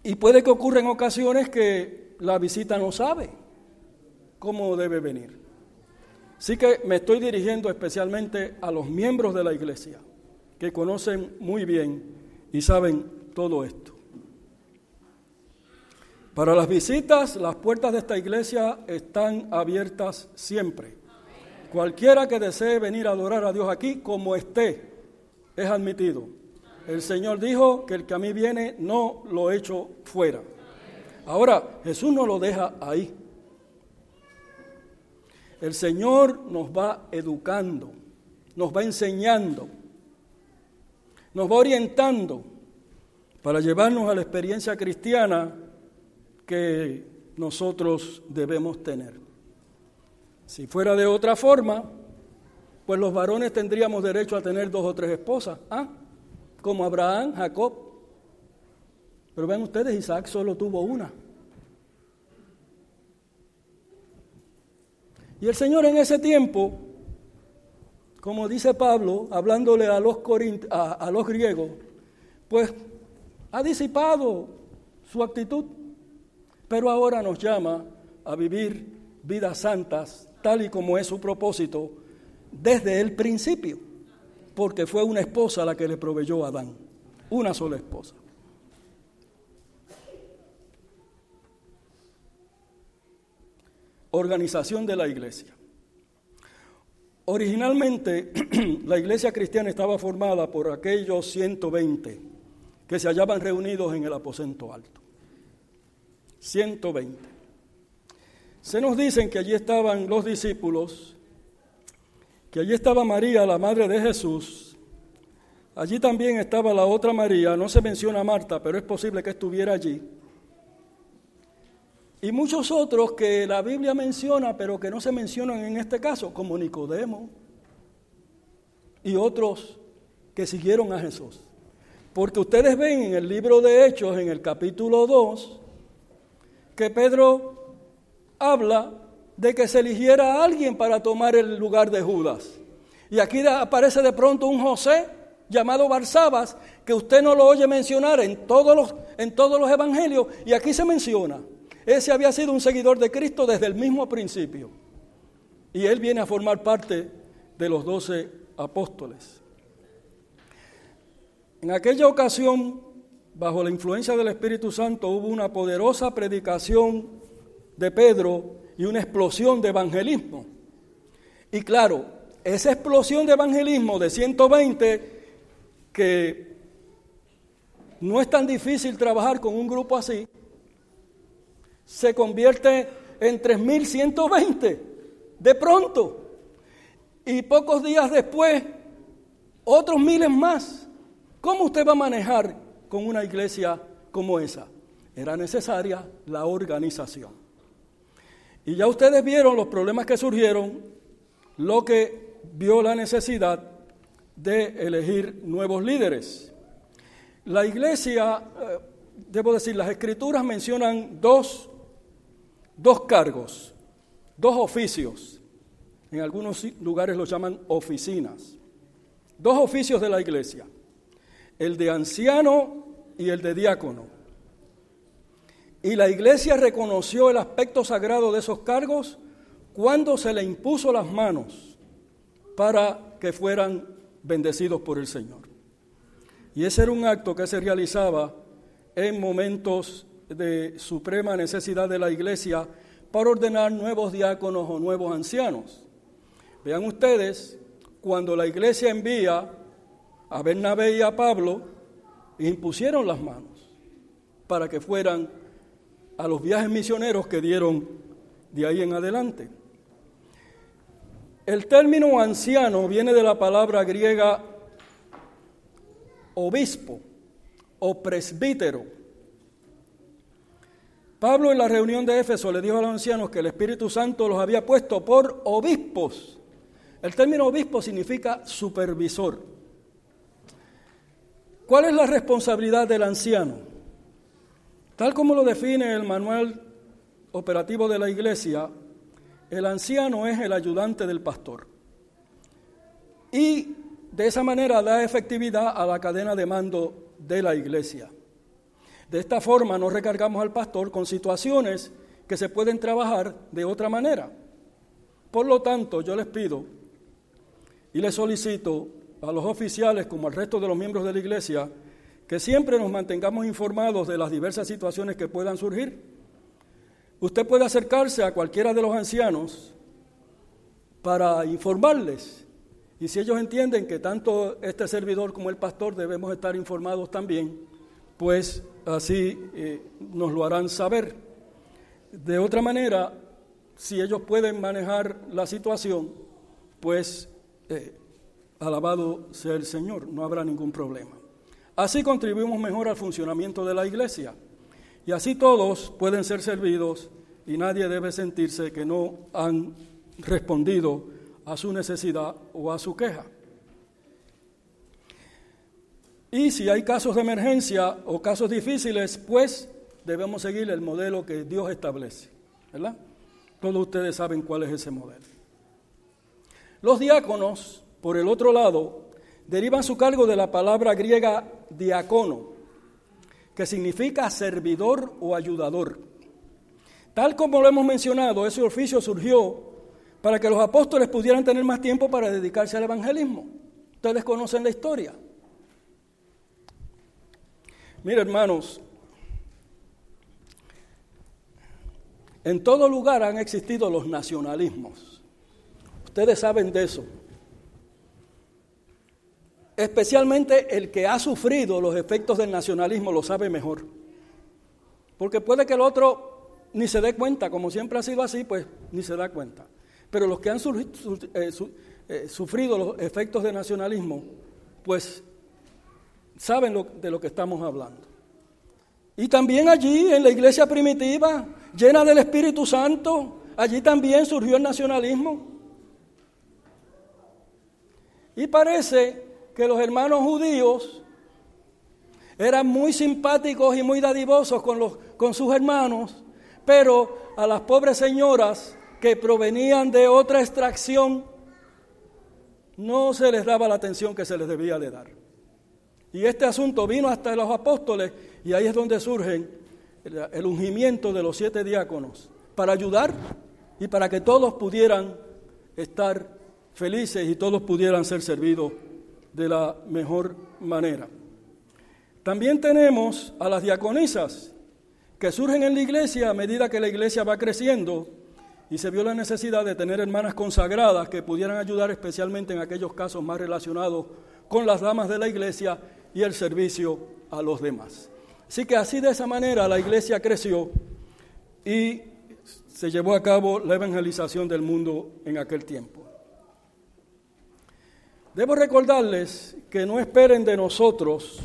Y puede que ocurra en ocasiones que la visita no sabe cómo debe venir. Así que me estoy dirigiendo especialmente a los miembros de la iglesia, que conocen muy bien y saben todo esto. Para las visitas, las puertas de esta iglesia están abiertas siempre. Cualquiera que desee venir a adorar a Dios aquí, como esté, es admitido. El Señor dijo que el que a mí viene no lo echo fuera. Ahora, Jesús no lo deja ahí. El Señor nos va educando, nos va enseñando, nos va orientando para llevarnos a la experiencia cristiana que nosotros debemos tener. Si fuera de otra forma, pues los varones tendríamos derecho a tener dos o tres esposas. ¿Ah? Como Abraham, Jacob. Pero ven ustedes, Isaac solo tuvo una. Y el Señor en ese tiempo, como dice Pablo, hablándole a los, a los griegos, pues ha disipado su actitud, pero ahora nos llama a vivir vidas santas, tal y como es su propósito, desde el principio porque fue una esposa la que le proveyó a Adán, una sola esposa. Organización de la iglesia. Originalmente la iglesia cristiana estaba formada por aquellos 120 que se hallaban reunidos en el aposento alto. 120. Se nos dicen que allí estaban los discípulos que allí estaba María, la madre de Jesús. Allí también estaba la otra María, no se menciona Marta, pero es posible que estuviera allí. Y muchos otros que la Biblia menciona, pero que no se mencionan en este caso, como Nicodemo y otros que siguieron a Jesús. Porque ustedes ven en el libro de Hechos, en el capítulo 2, que Pedro habla de que se eligiera a alguien para tomar el lugar de Judas. Y aquí aparece de pronto un José llamado Barsabas, que usted no lo oye mencionar en todos los, en todos los evangelios, y aquí se menciona. Ese había sido un seguidor de Cristo desde el mismo principio. Y él viene a formar parte de los doce apóstoles. En aquella ocasión, bajo la influencia del Espíritu Santo, hubo una poderosa predicación de Pedro y una explosión de evangelismo. Y claro, esa explosión de evangelismo de 120, que no es tan difícil trabajar con un grupo así, se convierte en 3.120 de pronto. Y pocos días después, otros miles más. ¿Cómo usted va a manejar con una iglesia como esa? Era necesaria la organización. Y ya ustedes vieron los problemas que surgieron, lo que vio la necesidad de elegir nuevos líderes. La iglesia, eh, debo decir, las escrituras mencionan dos dos cargos, dos oficios. En algunos lugares los llaman oficinas. Dos oficios de la iglesia. El de anciano y el de diácono. Y la iglesia reconoció el aspecto sagrado de esos cargos cuando se le impuso las manos para que fueran bendecidos por el Señor. Y ese era un acto que se realizaba en momentos de suprema necesidad de la iglesia para ordenar nuevos diáconos o nuevos ancianos. Vean ustedes, cuando la iglesia envía a Bernabé y a Pablo, impusieron las manos para que fueran a los viajes misioneros que dieron de ahí en adelante. El término anciano viene de la palabra griega obispo o presbítero Pablo en la reunión de Éfeso le dijo a los ancianos que el Espíritu Santo los había puesto por obispos. El término obispo significa supervisor. ¿Cuál es la responsabilidad del anciano? Tal como lo define el manual operativo de la iglesia, el anciano es el ayudante del pastor. Y de esa manera da efectividad a la cadena de mando de la iglesia. De esta forma no recargamos al pastor con situaciones que se pueden trabajar de otra manera. Por lo tanto, yo les pido y les solicito a los oficiales como al resto de los miembros de la iglesia que siempre nos mantengamos informados de las diversas situaciones que puedan surgir. Usted puede acercarse a cualquiera de los ancianos para informarles. Y si ellos entienden que tanto este servidor como el pastor debemos estar informados también, pues así eh, nos lo harán saber. De otra manera, si ellos pueden manejar la situación, pues eh, alabado sea el Señor, no habrá ningún problema. Así contribuimos mejor al funcionamiento de la iglesia y así todos pueden ser servidos y nadie debe sentirse que no han respondido a su necesidad o a su queja. Y si hay casos de emergencia o casos difíciles, pues debemos seguir el modelo que Dios establece. ¿Verdad? Todos ustedes saben cuál es ese modelo. Los diáconos, por el otro lado, derivan su cargo de la palabra griega diácono, que significa servidor o ayudador. Tal como lo hemos mencionado, ese oficio surgió para que los apóstoles pudieran tener más tiempo para dedicarse al evangelismo. Ustedes conocen la historia. Mira, hermanos, en todo lugar han existido los nacionalismos. Ustedes saben de eso. Especialmente el que ha sufrido los efectos del nacionalismo lo sabe mejor. Porque puede que el otro ni se dé cuenta, como siempre ha sido así, pues ni se da cuenta. Pero los que han eh, eh, sufrido los efectos del nacionalismo, pues saben de lo que estamos hablando. Y también allí, en la iglesia primitiva, llena del Espíritu Santo, allí también surgió el nacionalismo. Y parece que los hermanos judíos eran muy simpáticos y muy dadivosos con, los, con sus hermanos, pero a las pobres señoras que provenían de otra extracción no se les daba la atención que se les debía de dar. Y este asunto vino hasta los apóstoles y ahí es donde surge el ungimiento de los siete diáconos para ayudar y para que todos pudieran estar felices y todos pudieran ser servidos de la mejor manera. También tenemos a las diaconisas que surgen en la iglesia a medida que la iglesia va creciendo y se vio la necesidad de tener hermanas consagradas que pudieran ayudar especialmente en aquellos casos más relacionados con las damas de la iglesia y el servicio a los demás. Así que así de esa manera la iglesia creció y se llevó a cabo la evangelización del mundo en aquel tiempo. Debo recordarles que no esperen de nosotros,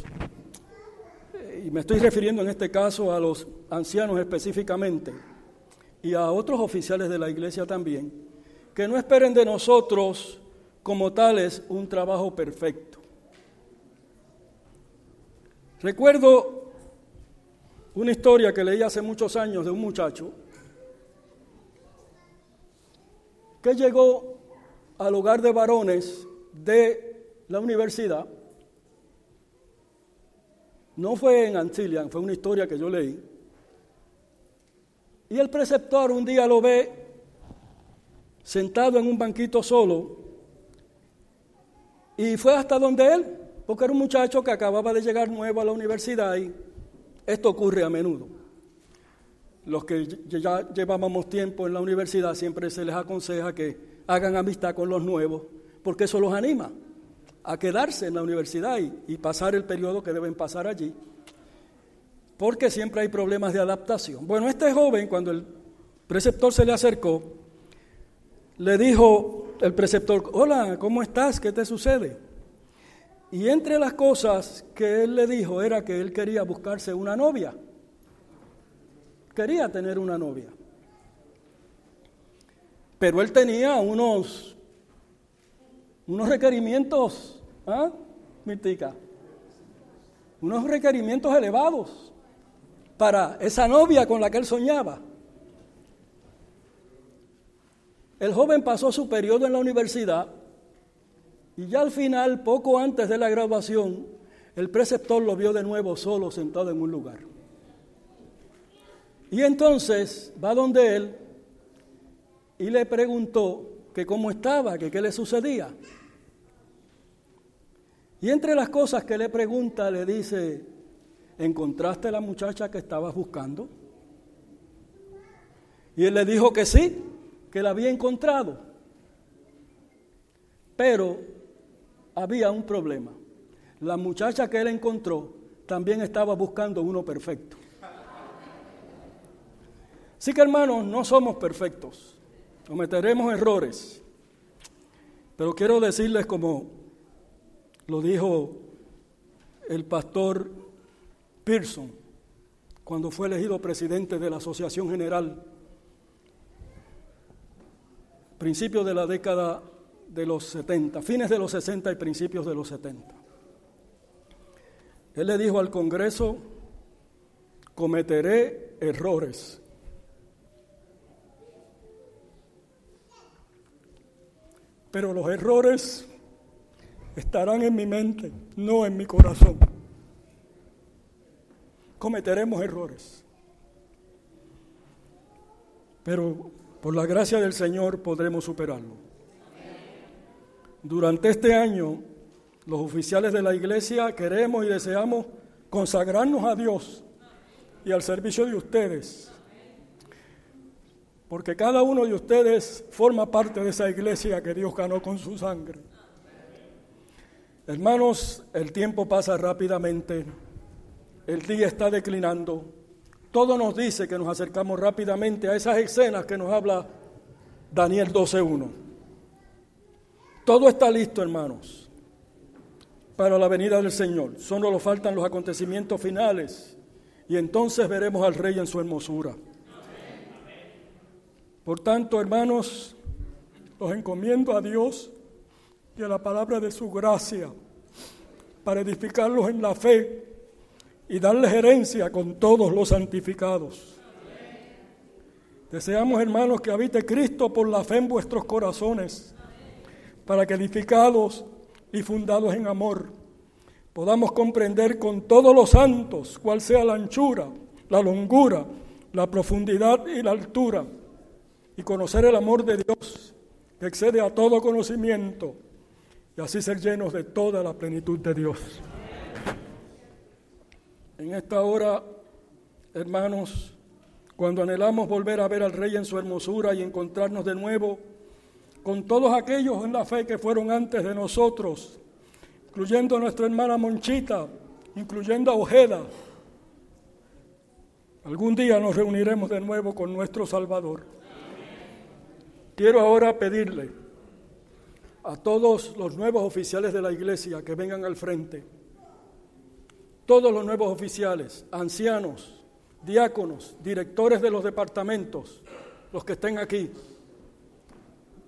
y me estoy refiriendo en este caso a los ancianos específicamente, y a otros oficiales de la iglesia también, que no esperen de nosotros como tales un trabajo perfecto. Recuerdo una historia que leí hace muchos años de un muchacho que llegó al hogar de varones de la universidad. No fue en Ancilian, fue una historia que yo leí. Y el preceptor un día lo ve sentado en un banquito solo y fue hasta donde él, porque era un muchacho que acababa de llegar nuevo a la universidad y esto ocurre a menudo. Los que ya llevábamos tiempo en la universidad siempre se les aconseja que hagan amistad con los nuevos porque eso los anima a quedarse en la universidad y, pasar el periodo que deben pasar allí, porque siempre hay problemas de adaptación. Bueno, este joven, cuando el preceptor se le acercó, le dijo el preceptor, hola, ¿cómo estás? ¿Qué te sucede? Y entre las cosas que él le dijo era que él quería buscarse una novia. Quería tener una novia. Pero él tenía unos unos requerimientos, ¿ah? Mirtica, unos requerimientos elevados para esa novia con la que él soñaba. El joven pasó su periodo en la universidad y ya al final, poco antes de la graduación, el preceptor lo vio de nuevo solo sentado en un lugar. Y entonces va donde él y le preguntó que cómo estaba, que qué le sucedía. Y entre las cosas que le pregunta, le dice, ¿encontraste la muchacha que estabas buscando? Y él le dijo que sí, que la había encontrado. Pero había un problema. La muchacha que él encontró también estaba buscando uno perfecto. Así que hermanos, no somos perfectos, cometeremos errores. Pero quiero decirles como lo dijo el pastor Pearson cuando fue elegido presidente de la Asociación General, principios de la década de los 70, fines de los 60 y principios de los 70. Él le dijo al Congreso, cometeré errores. Pero los errores estarán en mi mente, no en mi corazón. Cometeremos errores. Pero por la gracia del Señor podremos superarlo. Durante este año, los oficiales de la iglesia queremos y deseamos consagrarnos a Dios y al servicio de ustedes. Porque cada uno de ustedes forma parte de esa iglesia que Dios ganó con su sangre. Hermanos, el tiempo pasa rápidamente, el día está declinando, todo nos dice que nos acercamos rápidamente a esas escenas que nos habla Daniel 12.1. Todo está listo, hermanos, para la venida del Señor. Solo nos faltan los acontecimientos finales y entonces veremos al Rey en su hermosura. Por tanto, hermanos, los encomiendo a Dios y a la palabra de su gracia para edificarlos en la fe y darles herencia con todos los santificados. Deseamos, hermanos, que habite Cristo por la fe en vuestros corazones, para que edificados y fundados en amor, podamos comprender con todos los santos cuál sea la anchura, la longura, la profundidad y la altura, y conocer el amor de Dios que excede a todo conocimiento, y así ser llenos de toda la plenitud de Dios. En esta hora, hermanos, cuando anhelamos volver a ver al Rey en su hermosura y encontrarnos de nuevo con todos aquellos en la fe que fueron antes de nosotros, incluyendo a nuestra hermana Monchita, incluyendo a Ojeda. Algún día nos reuniremos de nuevo con nuestro Salvador. Quiero ahora pedirle a todos los nuevos oficiales de la iglesia que vengan al frente, todos los nuevos oficiales, ancianos, diáconos, directores de los departamentos, los que estén aquí,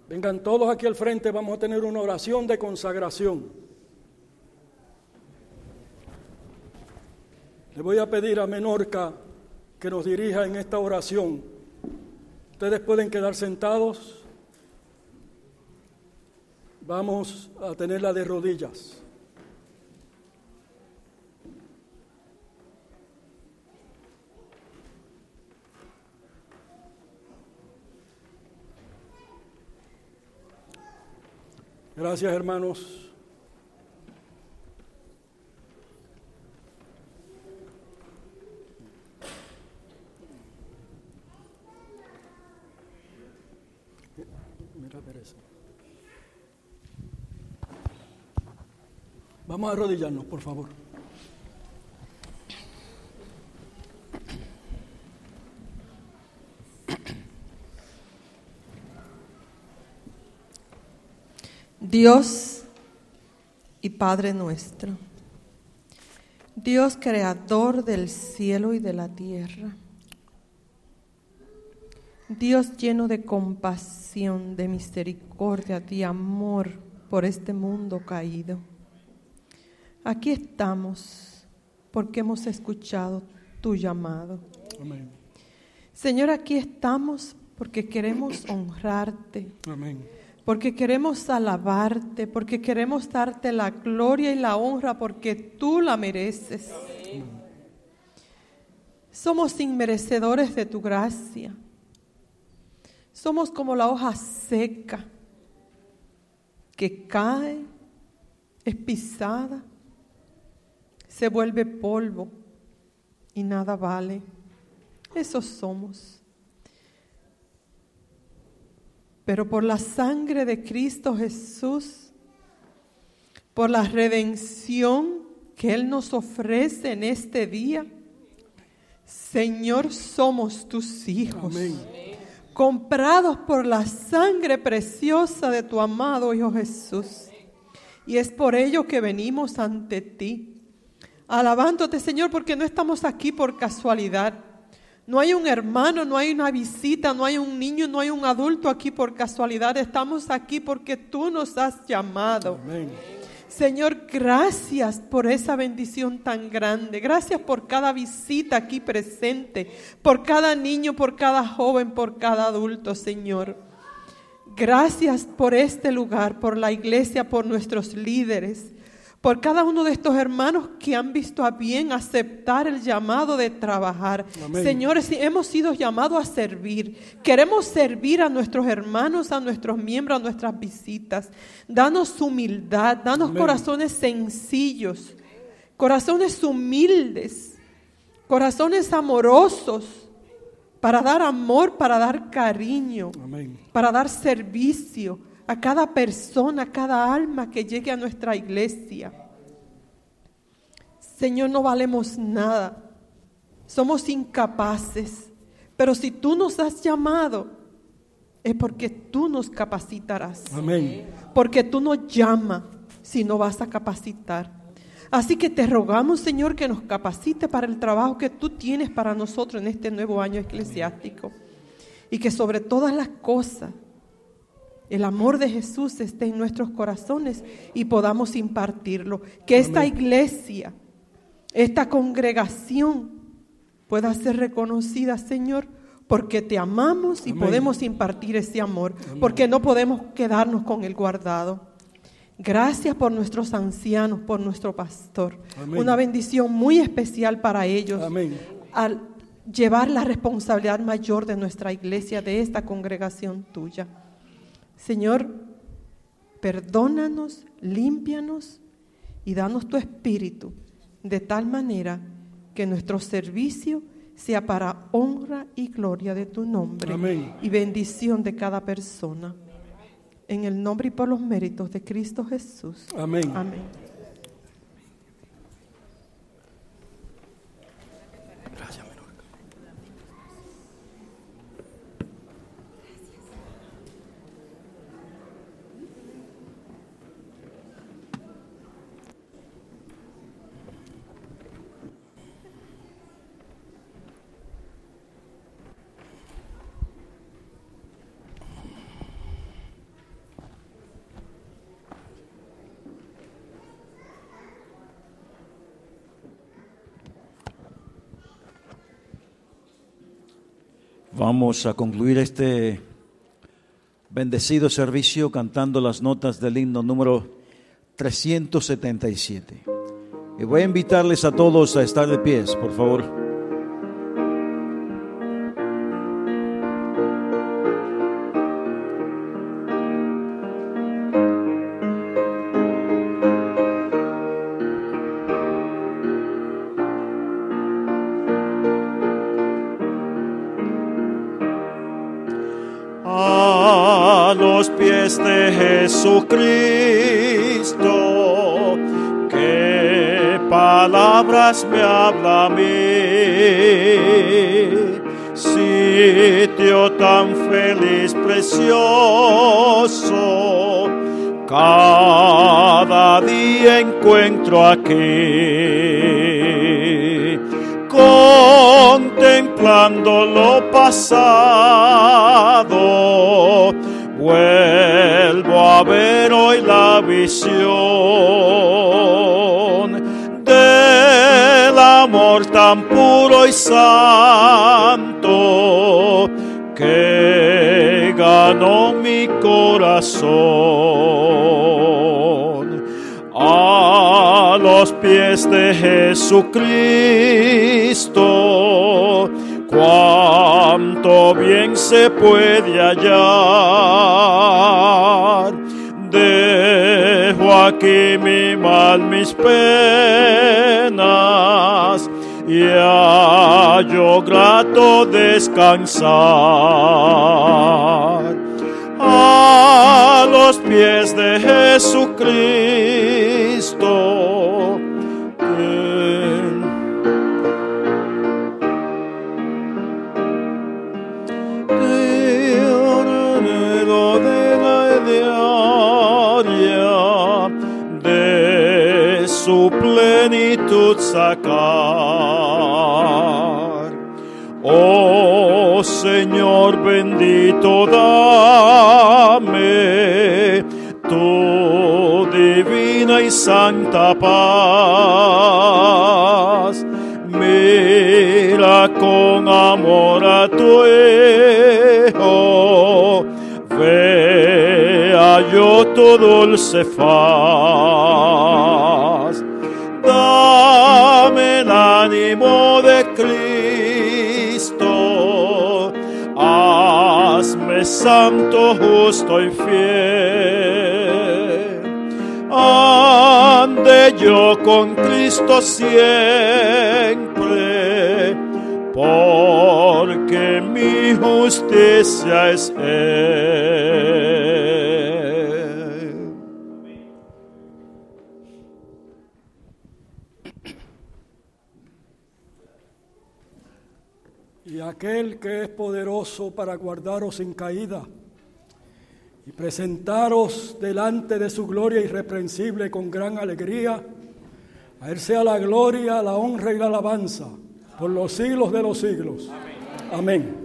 vengan todos aquí al frente, vamos a tener una oración de consagración. Le voy a pedir a Menorca que nos dirija en esta oración. Ustedes pueden quedar sentados. Vamos a tenerla de rodillas. Gracias, hermanos. Mira, Teresa. Vamos a arrodillarnos, por favor. Dios y Padre nuestro, Dios creador del cielo y de la tierra, Dios lleno de compasión, de misericordia, de amor por este mundo caído. Aquí estamos porque hemos escuchado tu llamado. Amén. Señor, aquí estamos porque queremos honrarte. Amén. Porque queremos alabarte, porque queremos darte la gloria y la honra, porque tú la mereces. Somos inmerecedores de tu gracia. Somos como la hoja seca que cae, es pisada, se vuelve polvo y nada vale. Esos somos. Pero por la sangre de Cristo Jesús, por la redención que Él nos ofrece en este día, Señor, somos tus hijos, Amén. comprados por la sangre preciosa de tu amado Hijo Jesús. Y es por ello que venimos ante ti, alabándote, Señor, porque no estamos aquí por casualidad. No hay un hermano, no hay una visita, no hay un niño, no hay un adulto aquí por casualidad. Estamos aquí porque tú nos has llamado. Amén. Señor, gracias por esa bendición tan grande. Gracias por cada visita aquí presente, por cada niño, por cada joven, por cada adulto, Señor. Gracias por este lugar, por la iglesia, por nuestros líderes, por cada uno de estos hermanos que han visto a bien aceptar el llamado de trabajar. Amén. Señores, hemos sido llamados a servir. Queremos servir a nuestros hermanos, a nuestros miembros, a nuestras visitas. Danos humildad, danos Amén. corazones sencillos, corazones humildes, corazones amorosos, para dar amor, para dar cariño Amén. para dar servicio a cada persona, a cada alma que llegue a nuestra iglesia. Señor, no valemos nada, somos incapaces, pero si tú nos has llamado, es porque tú nos capacitarás, Amén. porque tú nos llamas si no vas a capacitar. Así que te rogamos, Señor, que nos capacite para el trabajo que tú tienes para nosotros en este nuevo año eclesiástico. Y que sobre todas las cosas el amor de Jesús esté en nuestros corazones y podamos impartirlo. Que esta Amén. iglesia esta congregación pueda ser reconocida, Señor, porque te amamos y Amén. podemos impartir ese amor, porque no podemos quedarnos con el guardado. Gracias por nuestros ancianos, por nuestro pastor. Amén. Una bendición muy especial para ellos Amén. al llevar la responsabilidad mayor de nuestra iglesia, de esta congregación tuya. Señor, perdónanos, límpianos y danos tu espíritu de tal manera que nuestro servicio sea para honra y gloria de tu nombre Amén. y bendición de cada persona. En el nombre y por los méritos de Cristo Jesús. Amén. Amén. Vamos a concluir este bendecido servicio cantando las notas del himno número 377. Y voy a invitarles a todos a estar de pies, por favor. Aquí. Contemplando lo pasado, vuelvo a ver hoy la visión del amor tan puro y santo que ganó mi corazón los pies de Jesucristo. Cuánto bien se puede hallar. Dejo aquí mi mal, mis penas y hallo grato descansar a los pies de Jesucristo. Sacar. Oh Señor bendito, dame tu divina y santa paz. Mira con amor a tu Hijo, vea yo tu dulce faz. Santo, justo y fiel. Ande yo con Cristo siempre, porque mi justicia es Él. Aquel que es poderoso para guardaros en caída y presentaros delante de su gloria irreprensible con gran alegría, a Él sea la gloria, la honra y la alabanza por los siglos de los siglos. Amén.